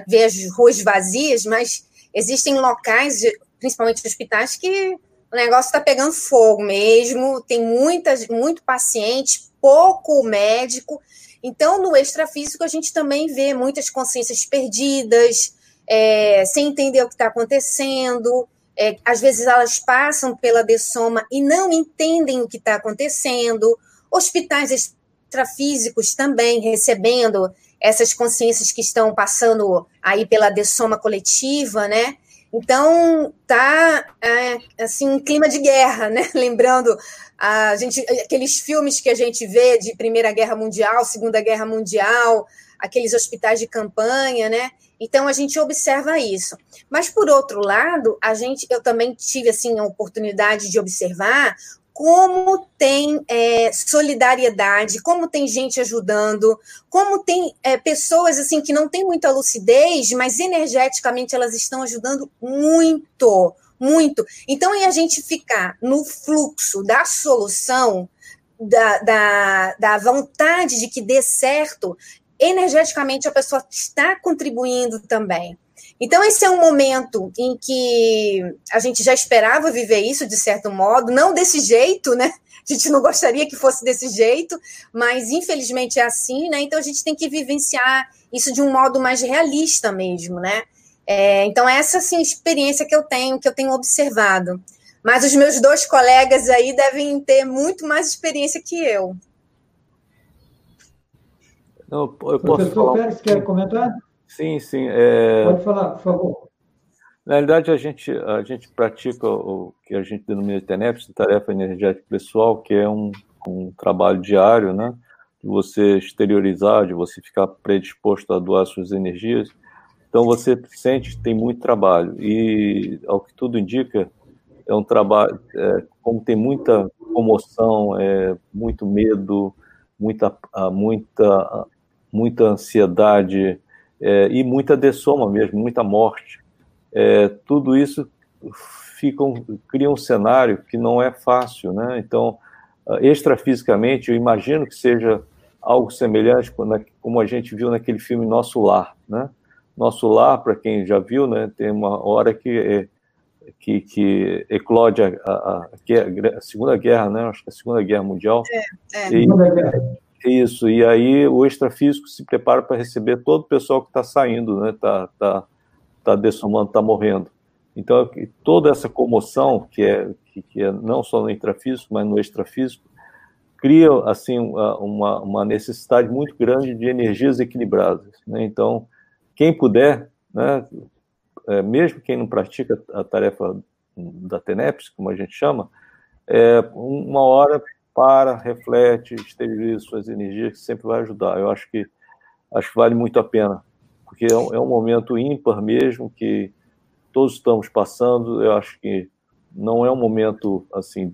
vê as ruas vazias, mas existem locais, principalmente hospitais, que o negócio está pegando fogo mesmo, tem muitas, muito paciente, pouco médico. Então, no extrafísico, a gente também vê muitas consciências perdidas, é, sem entender o que está acontecendo. É, às vezes elas passam pela dessoma e não entendem o que está acontecendo. Hospitais extrafísicos também recebendo essas consciências que estão passando aí pela dessoma coletiva, né? Então, tá é, assim um clima de guerra, né? Lembrando a gente aqueles filmes que a gente vê de Primeira Guerra Mundial, Segunda Guerra Mundial, aqueles hospitais de campanha, né? Então a gente observa isso. Mas por outro lado, a gente eu também tive assim a oportunidade de observar como tem é, solidariedade, como tem gente ajudando, como tem é, pessoas assim que não têm muita lucidez, mas energeticamente elas estão ajudando muito, muito. Então, e a gente ficar no fluxo da solução, da, da, da vontade de que dê certo, energeticamente a pessoa está contribuindo também. Então, esse é um momento em que a gente já esperava viver isso, de certo modo, não desse jeito, né? A gente não gostaria que fosse desse jeito, mas infelizmente é assim, né? Então, a gente tem que vivenciar isso de um modo mais realista mesmo, né? É, então, essa assim, experiência que eu tenho, que eu tenho observado. Mas os meus dois colegas aí devem ter muito mais experiência que eu. Não, eu posso Professor falar... Pérez, quer comentar? Sim, sim. É... Pode falar, por favor. Na realidade, a gente, a gente pratica o que a gente denomina de TENEPS, tarefa energética pessoal, que é um, um trabalho diário, né? De você exteriorizar, de você ficar predisposto a doar suas energias. Então você sente que tem muito trabalho e, ao que tudo indica, é um trabalho, é, como tem muita comoção, é, muito medo, muita, muita, muita ansiedade é, e muita dessoma mesmo, muita morte. É, tudo isso fica um, cria um cenário que não é fácil, né? Então, extrafisicamente, eu imagino que seja algo semelhante como a gente viu naquele filme Nosso Lar, né? Nosso Lar, para quem já viu, né, tem uma hora que é, que, que eclode a, a, a, Segunda Guerra, né? Acho que é a Segunda Guerra Mundial. É, é. E, isso, e aí o extrafísico se prepara para receber todo o pessoal que está saindo, né? Está tá, tá dessomando, está morrendo. Então, toda essa comoção, que é, que, que é não só no intrafísico, mas no extrafísico, cria assim uma, uma necessidade muito grande de energias equilibradas. Né? Então, quem puder, né, é, mesmo quem não pratica a tarefa da TENEPS, como a gente chama, é, uma hora para, reflete, esteriliza suas energias, que sempre vai ajudar. Eu acho que acho que vale muito a pena, porque é um, é um momento ímpar mesmo que todos estamos passando. Eu acho que não é um momento assim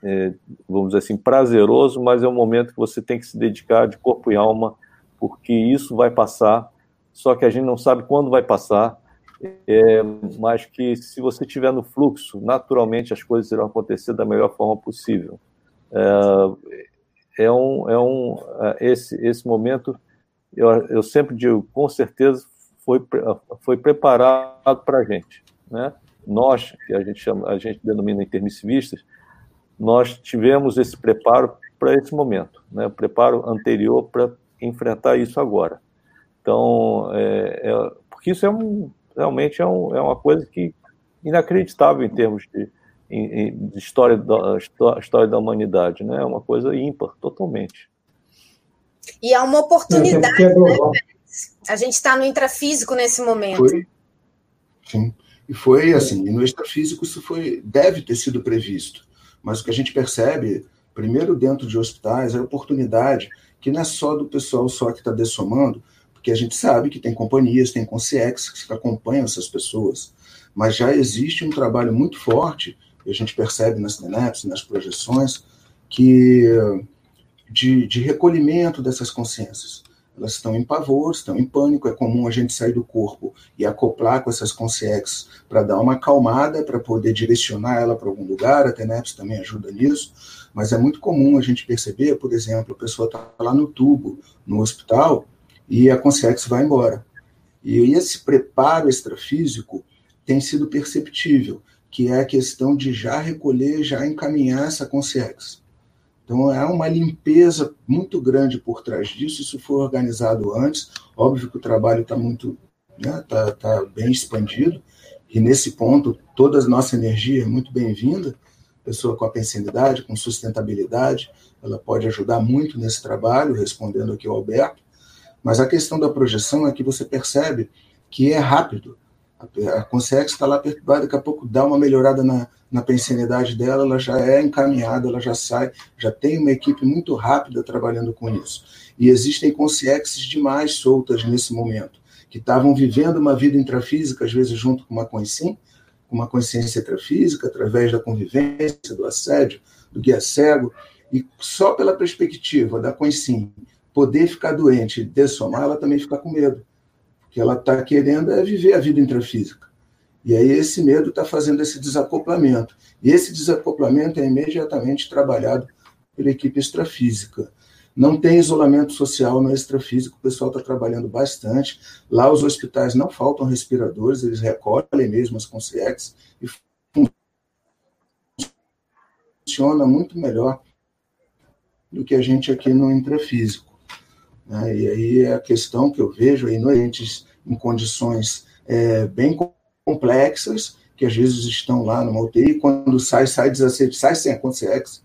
é, vamos dizer assim, prazeroso, mas é um momento que você tem que se dedicar de corpo e alma, porque isso vai passar, só que a gente não sabe quando vai passar, é, mas que se você estiver no fluxo, naturalmente as coisas irão acontecer da melhor forma possível. É, é um, é um, é, esse, esse momento, eu, eu sempre digo, com certeza foi, foi preparado para a gente, né? Nós, que a gente chama, a gente denomina intermissivistas, nós tivemos esse preparo para esse momento, né? preparo anterior para enfrentar isso agora. Então, é, é, porque isso é um, realmente é, um, é, uma coisa que inacreditável em termos de, em, de história, da, história da humanidade, né? é uma coisa ímpar, totalmente. E é uma oportunidade, é, né? A gente está no intrafísico nesse momento. Foi. Sim. E foi assim, e no extrafísico isso foi, deve ter sido previsto. Mas o que a gente percebe, primeiro dentro de hospitais, é a oportunidade que não é só do pessoal só que está dessomando, porque a gente sabe que tem companhias, tem concierges que acompanham essas pessoas, mas já existe um trabalho muito forte, e a gente percebe nas TENEPs, nas projeções, que de, de recolhimento dessas consciências elas estão em pavor, estão em pânico. É comum a gente sair do corpo e acoplar com essas consciências para dar uma acalmada, para poder direcionar ela para algum lugar. A TENEPS também ajuda nisso. Mas é muito comum a gente perceber, por exemplo, a pessoa está lá no tubo, no hospital, e a consciência vai embora. E esse preparo extrafísico tem sido perceptível, que é a questão de já recolher, já encaminhar essa consciência. Então, há uma limpeza muito grande por trás disso. Isso foi organizado antes. Óbvio que o trabalho está muito, né, tá, tá bem expandido. E nesse ponto, toda a nossa energia é muito bem-vinda. Pessoa com a pensionidade, com sustentabilidade, ela pode ajudar muito nesse trabalho, respondendo aqui ao Alberto. Mas a questão da projeção é que você percebe que é rápido. A consciência está lá perturbada, daqui a pouco dá uma melhorada na, na dela, ela já é encaminhada, ela já sai, já tem uma equipe muito rápida trabalhando com isso. E existem consciências demais soltas nesse momento, que estavam vivendo uma vida intrafísica, às vezes junto com uma consciência, com uma consciência intrafísica, através da convivência, do assédio, do guia cego, e só pela perspectiva da consciência poder ficar doente e dessomar, ela também fica com medo que ela está querendo é viver a vida intrafísica. E aí esse medo está fazendo esse desacoplamento. E esse desacoplamento é imediatamente trabalhado pela equipe extrafísica. Não tem isolamento social no extrafísico, o pessoal está trabalhando bastante. Lá os hospitais não faltam respiradores, eles recolhem mesmo as consciências e funciona muito melhor do que a gente aqui no intrafísico. Né? E aí é a questão que eu vejo aí doentes em condições é, bem complexas, que às vezes estão lá numa UTI, quando sai, sai sai sem a consciência.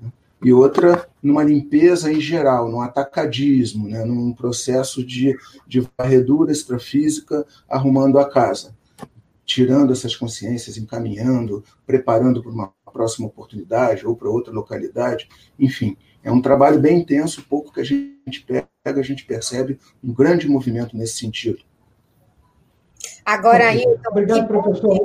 Né? E outra, numa limpeza em geral, num atacadismo, né? num processo de, de varredura extrafísica, arrumando a casa, tirando essas consciências, encaminhando, preparando para uma próxima oportunidade ou para outra localidade, enfim. É um trabalho bem intenso, pouco que a gente pega, a gente percebe um grande movimento nesse sentido. Agora, aí. Obrigado, professor.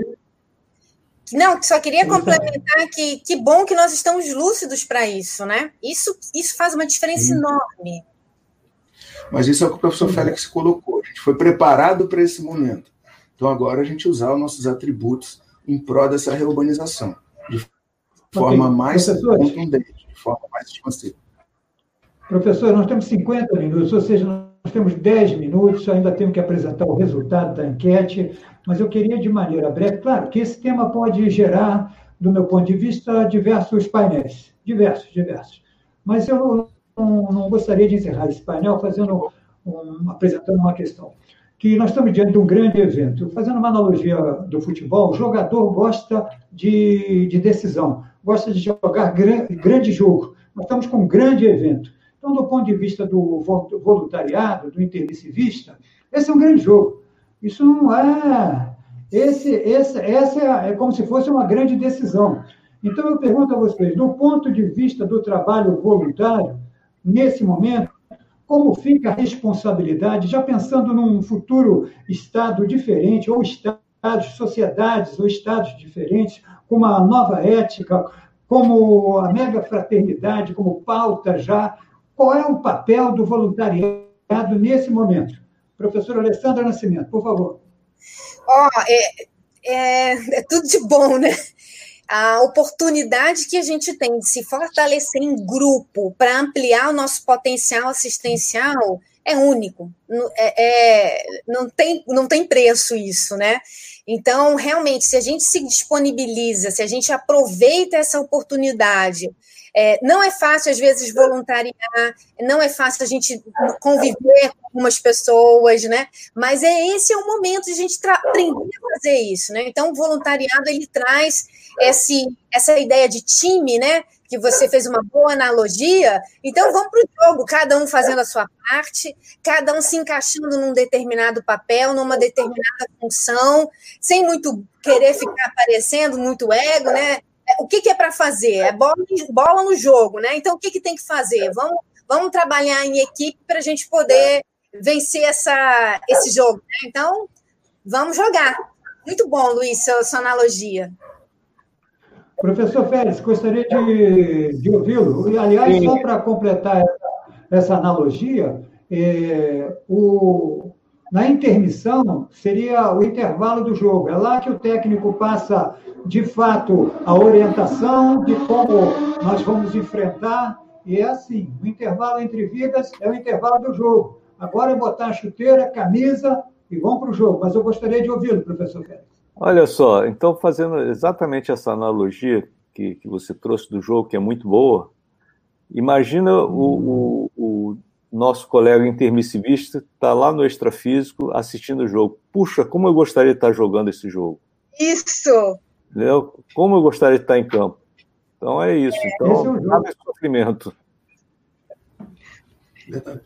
Não, só queria complementar que que bom que nós estamos lúcidos para isso, né? Isso, isso faz uma diferença Sim. enorme. Mas isso é o que o professor Félix colocou. A gente foi preparado para esse momento. Então agora a gente usar os nossos atributos em prol dessa reurbanização, de forma mais contundente, de forma mais expansiva. Professor, nós temos 50 minutos, ou seja, nós temos 10 minutos, ainda temos que apresentar o resultado da enquete, mas eu queria, de maneira breve, claro que esse tema pode gerar, do meu ponto de vista, diversos painéis, diversos, diversos. Mas eu não, não gostaria de encerrar esse painel fazendo um, apresentando uma questão. Que nós estamos diante de um grande evento. Fazendo uma analogia do futebol, o jogador gosta de, de decisão, gosta de jogar gran, grande jogo. Nós estamos com um grande evento. Então, do ponto de vista do voluntariado, do intermissivista, esse é um grande jogo. Isso não é. Esse, esse, essa é, é como se fosse uma grande decisão. Então, eu pergunto a vocês, do ponto de vista do trabalho voluntário, nesse momento, como fica a responsabilidade, já pensando num futuro Estado diferente, ou Estados, sociedades ou Estados diferentes, com uma nova ética, como a mega fraternidade, como pauta já qual é o papel do voluntariado nesse momento? Professora Alessandra Nascimento, por favor. Oh, é, é, é tudo de bom, né? a oportunidade que a gente tem de se fortalecer em grupo para ampliar o nosso potencial assistencial é único. É, é, não, tem, não tem preço isso, né? Então, realmente, se a gente se disponibiliza, se a gente aproveita essa oportunidade é, não é fácil, às vezes, voluntariar, não é fácil a gente conviver com algumas pessoas, né? Mas é esse é o momento de a gente aprender a fazer isso, né? Então, o voluntariado, ele traz esse, essa ideia de time, né? Que você fez uma boa analogia. Então, vamos para o jogo, cada um fazendo a sua parte, cada um se encaixando num determinado papel, numa determinada função, sem muito querer ficar aparecendo, muito ego, né? o que, que é para fazer? É bola, bola, no jogo, né? Então, o que, que tem que fazer? Vamos, vamos trabalhar em equipe para a gente poder vencer essa, esse jogo. Né? Então, vamos jogar. Muito bom, Luiz, sua, sua analogia. Professor Félix, gostaria de, de ouvi-lo. Aliás, Sim. só para completar essa, essa analogia, é, o, na intermissão seria o intervalo do jogo. É lá que o técnico passa, de fato, a orientação de como nós vamos enfrentar. E é assim: o intervalo entre vidas é o intervalo do jogo. Agora é botar a chuteira, camisa e vão para o jogo. Mas eu gostaria de ouvi-lo, professor Félix. Olha só, então, fazendo exatamente essa analogia que, que você trouxe do jogo, que é muito boa, imagina o, o, o nosso colega intermissivista está lá no extrafísico assistindo o jogo. Puxa, como eu gostaria de estar jogando esse jogo. Isso! Entendeu? Como eu gostaria de estar em campo. Então é isso. Então, esse é o jogo. nada é sofrimento.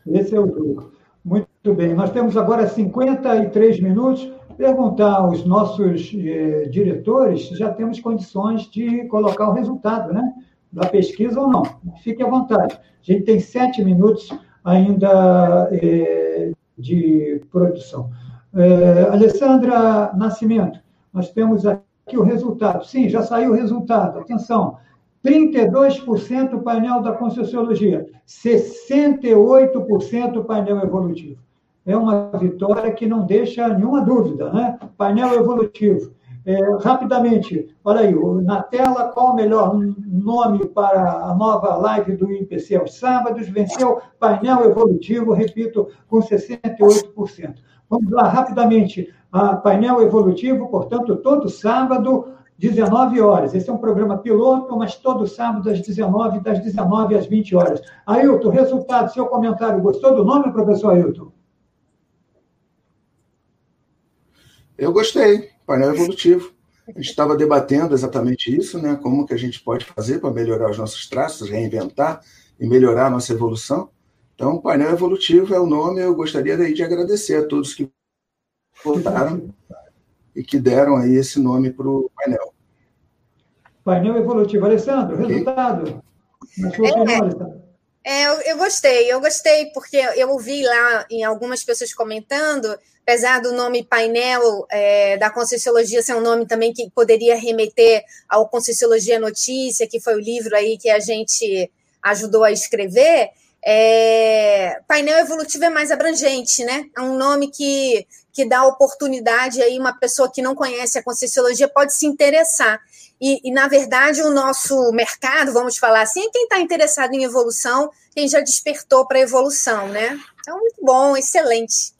Esse é o jogo. Muito bem. Nós temos agora 53 minutos. Perguntar aos nossos eh, diretores se já temos condições de colocar o resultado né, da pesquisa ou não. Fique à vontade. A gente tem sete minutos ainda é, de produção. É, Alessandra Nascimento, nós temos aqui o resultado. Sim, já saiu o resultado. Atenção, 32% painel da Conscienciologia, 68% painel evolutivo. É uma vitória que não deixa nenhuma dúvida, né? Painel evolutivo. É, rapidamente, olha aí, na tela, qual o melhor nome para a nova live do IPC aos sábados? Venceu painel evolutivo, repito, com 68%. Vamos lá, rapidamente. A painel evolutivo, portanto, todo sábado, 19 horas. Esse é um programa piloto, mas todo sábado às 19, das 19 às 20 horas. Ailton, resultado, seu comentário. Gostou do nome, professor Ailton? Eu gostei painel evolutivo. A gente estava debatendo exatamente isso, né? Como que a gente pode fazer para melhorar os nossos traços, reinventar e melhorar a nossa evolução. Então, painel evolutivo é o nome. Eu gostaria daí de agradecer a todos que votaram e que deram aí esse nome para o painel. Painel evolutivo. Alessandro, okay. resultado. Na sua é, opinião, Alessandro. É, eu, eu, gostei, eu gostei, porque eu ouvi lá em algumas pessoas comentando, apesar do nome painel é, da Conscienciologia ser um nome também que poderia remeter ao Conscienciologia Notícia, que foi o livro aí que a gente ajudou a escrever, é, painel evolutivo é mais abrangente, né? É um nome que, que dá oportunidade aí, uma pessoa que não conhece a Conscienciologia pode se interessar. E, e, na verdade, o nosso mercado, vamos falar assim, é quem está interessado em evolução, quem já despertou para a evolução, né? Então, muito bom, excelente.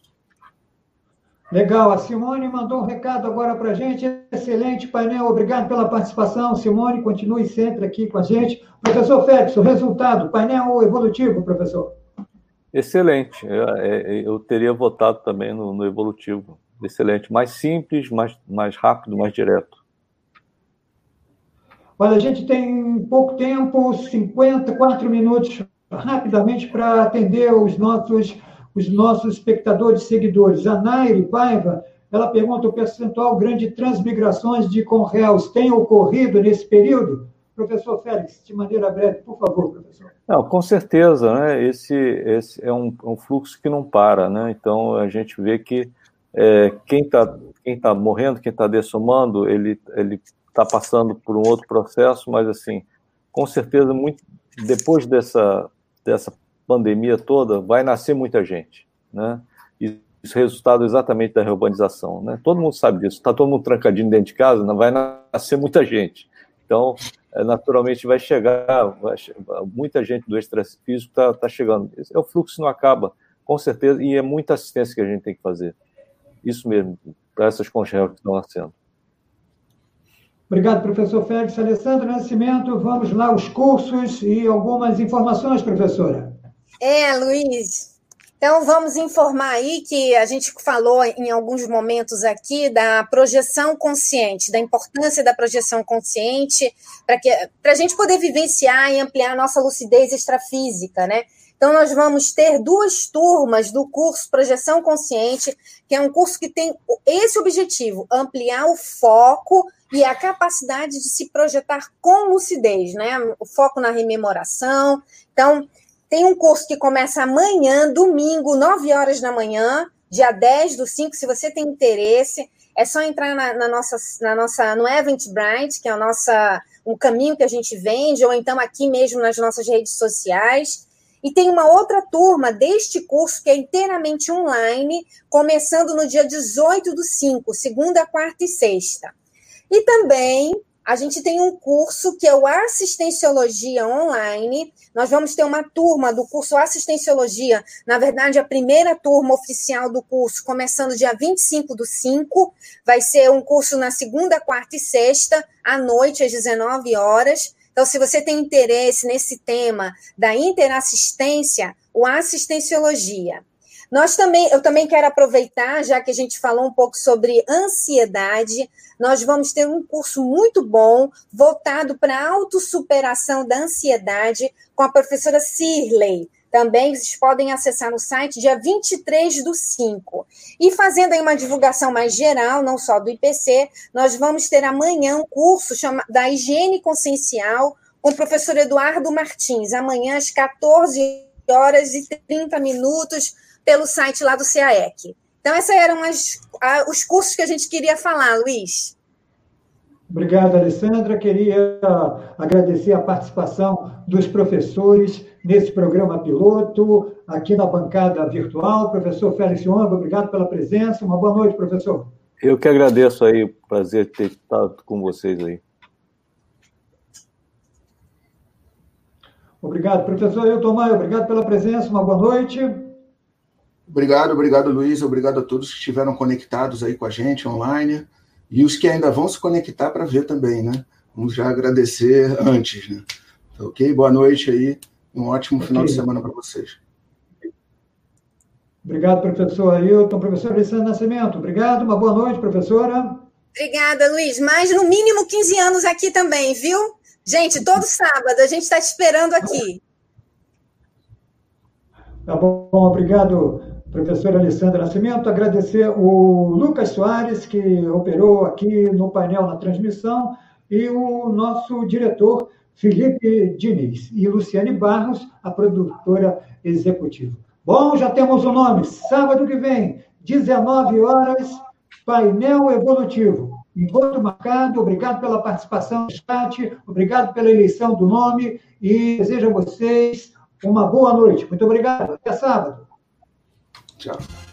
Legal, a Simone mandou um recado agora para a gente. Excelente painel, obrigado pela participação. Simone, continue sempre aqui com a gente. Professor Félix, o resultado, painel evolutivo, professor. Excelente, eu, é, eu teria votado também no, no evolutivo. Excelente, mais simples, mais, mais rápido, mais direto. Olha, a gente tem pouco tempo, 54 minutos, rapidamente, para atender os nossos, os nossos espectadores seguidores. A Nairi Paiva, ela pergunta o percentual grande de transmigrações de conréus tem ocorrido nesse período? Professor Félix, de maneira breve, por favor, professor. Não, com certeza, né? Esse, esse é um, um fluxo que não para, né? Então a gente vê que é, quem está quem tá morrendo, quem está dessomando, ele, ele está passando por um outro processo, mas assim, com certeza, muito, depois dessa, dessa pandemia toda, vai nascer muita gente, né? Isso é resultado exatamente da reurbanização, né? Todo mundo sabe disso. Está todo mundo trancadinho dentro de casa, não vai nascer muita gente. Então, é, naturalmente vai chegar, vai chegar, muita gente do estresse físico está tá chegando. É o fluxo não acaba, com certeza, e é muita assistência que a gente tem que fazer. Isso mesmo, para essas conchas que estão nascendo. Obrigado, professor Félix. Alessandro Nascimento, vamos lá, os cursos e algumas informações, professora. É, Luiz. Então, vamos informar aí que a gente falou em alguns momentos aqui da projeção consciente, da importância da projeção consciente, para a gente poder vivenciar e ampliar nossa lucidez extrafísica, né? Então, nós vamos ter duas turmas do curso Projeção Consciente, que é um curso que tem esse objetivo: ampliar o foco e a capacidade de se projetar com lucidez, né? O foco na rememoração. Então, tem um curso que começa amanhã, domingo, 9 horas da manhã, dia 10 do 5, se você tem interesse. É só entrar na, na nossa, na nossa, no Eventbrite, que é a nossa, um caminho que a gente vende, ou então aqui mesmo nas nossas redes sociais. E tem uma outra turma deste curso que é inteiramente online, começando no dia 18 do 5, segunda, quarta e sexta. E também a gente tem um curso que é o Assistenciologia Online. Nós vamos ter uma turma do curso Assistenciologia, na verdade, a primeira turma oficial do curso, começando dia 25 do 5. Vai ser um curso na segunda, quarta e sexta, à noite, às 19 horas. Então, se você tem interesse nesse tema da interassistência, o Assistenciologia. Nós também, eu também quero aproveitar, já que a gente falou um pouco sobre ansiedade, nós vamos ter um curso muito bom voltado para a autossuperação da ansiedade com a professora Cirley. Também vocês podem acessar no site dia 23 do 5. E fazendo aí uma divulgação mais geral, não só do IPC, nós vamos ter amanhã um curso da higiene consciencial com o professor Eduardo Martins, amanhã às 14 horas e 30 minutos, pelo site lá do CAEC. Então, esses eram as, a, os cursos que a gente queria falar, Luiz. Obrigado, Alessandra. Queria agradecer a participação dos professores nesse programa piloto, aqui na bancada virtual. Professor Félix Wong, obrigado pela presença. Uma boa noite, professor. Eu que agradeço aí, prazer ter estado com vocês aí. Obrigado, professor Maia, obrigado pela presença, uma boa noite. Obrigado, obrigado, Luiz. Obrigado a todos que estiveram conectados aí com a gente online e os que ainda vão se conectar para ver também, né? Vamos já agradecer antes, né? Tá ok? Boa noite aí. Um ótimo okay. final de semana para vocês. Obrigado, professor Ailton. Professor Alessandro Nascimento, obrigado. Uma boa noite, professora. Obrigada, Luiz. Mais no mínimo 15 anos aqui também, viu? Gente, todo sábado a gente está te esperando aqui. Tá bom, obrigado, professor Alessandra Nascimento, agradecer o Lucas Soares, que operou aqui no painel na transmissão, e o nosso diretor, Felipe Diniz e Luciane Barros, a produtora executiva. Bom, já temos o nome. Sábado que vem, 19 horas, painel evolutivo. Encontro marcado, obrigado pela participação no chat, obrigado pela eleição do nome e desejo a vocês uma boa noite. Muito obrigado. Até sábado. Tchau.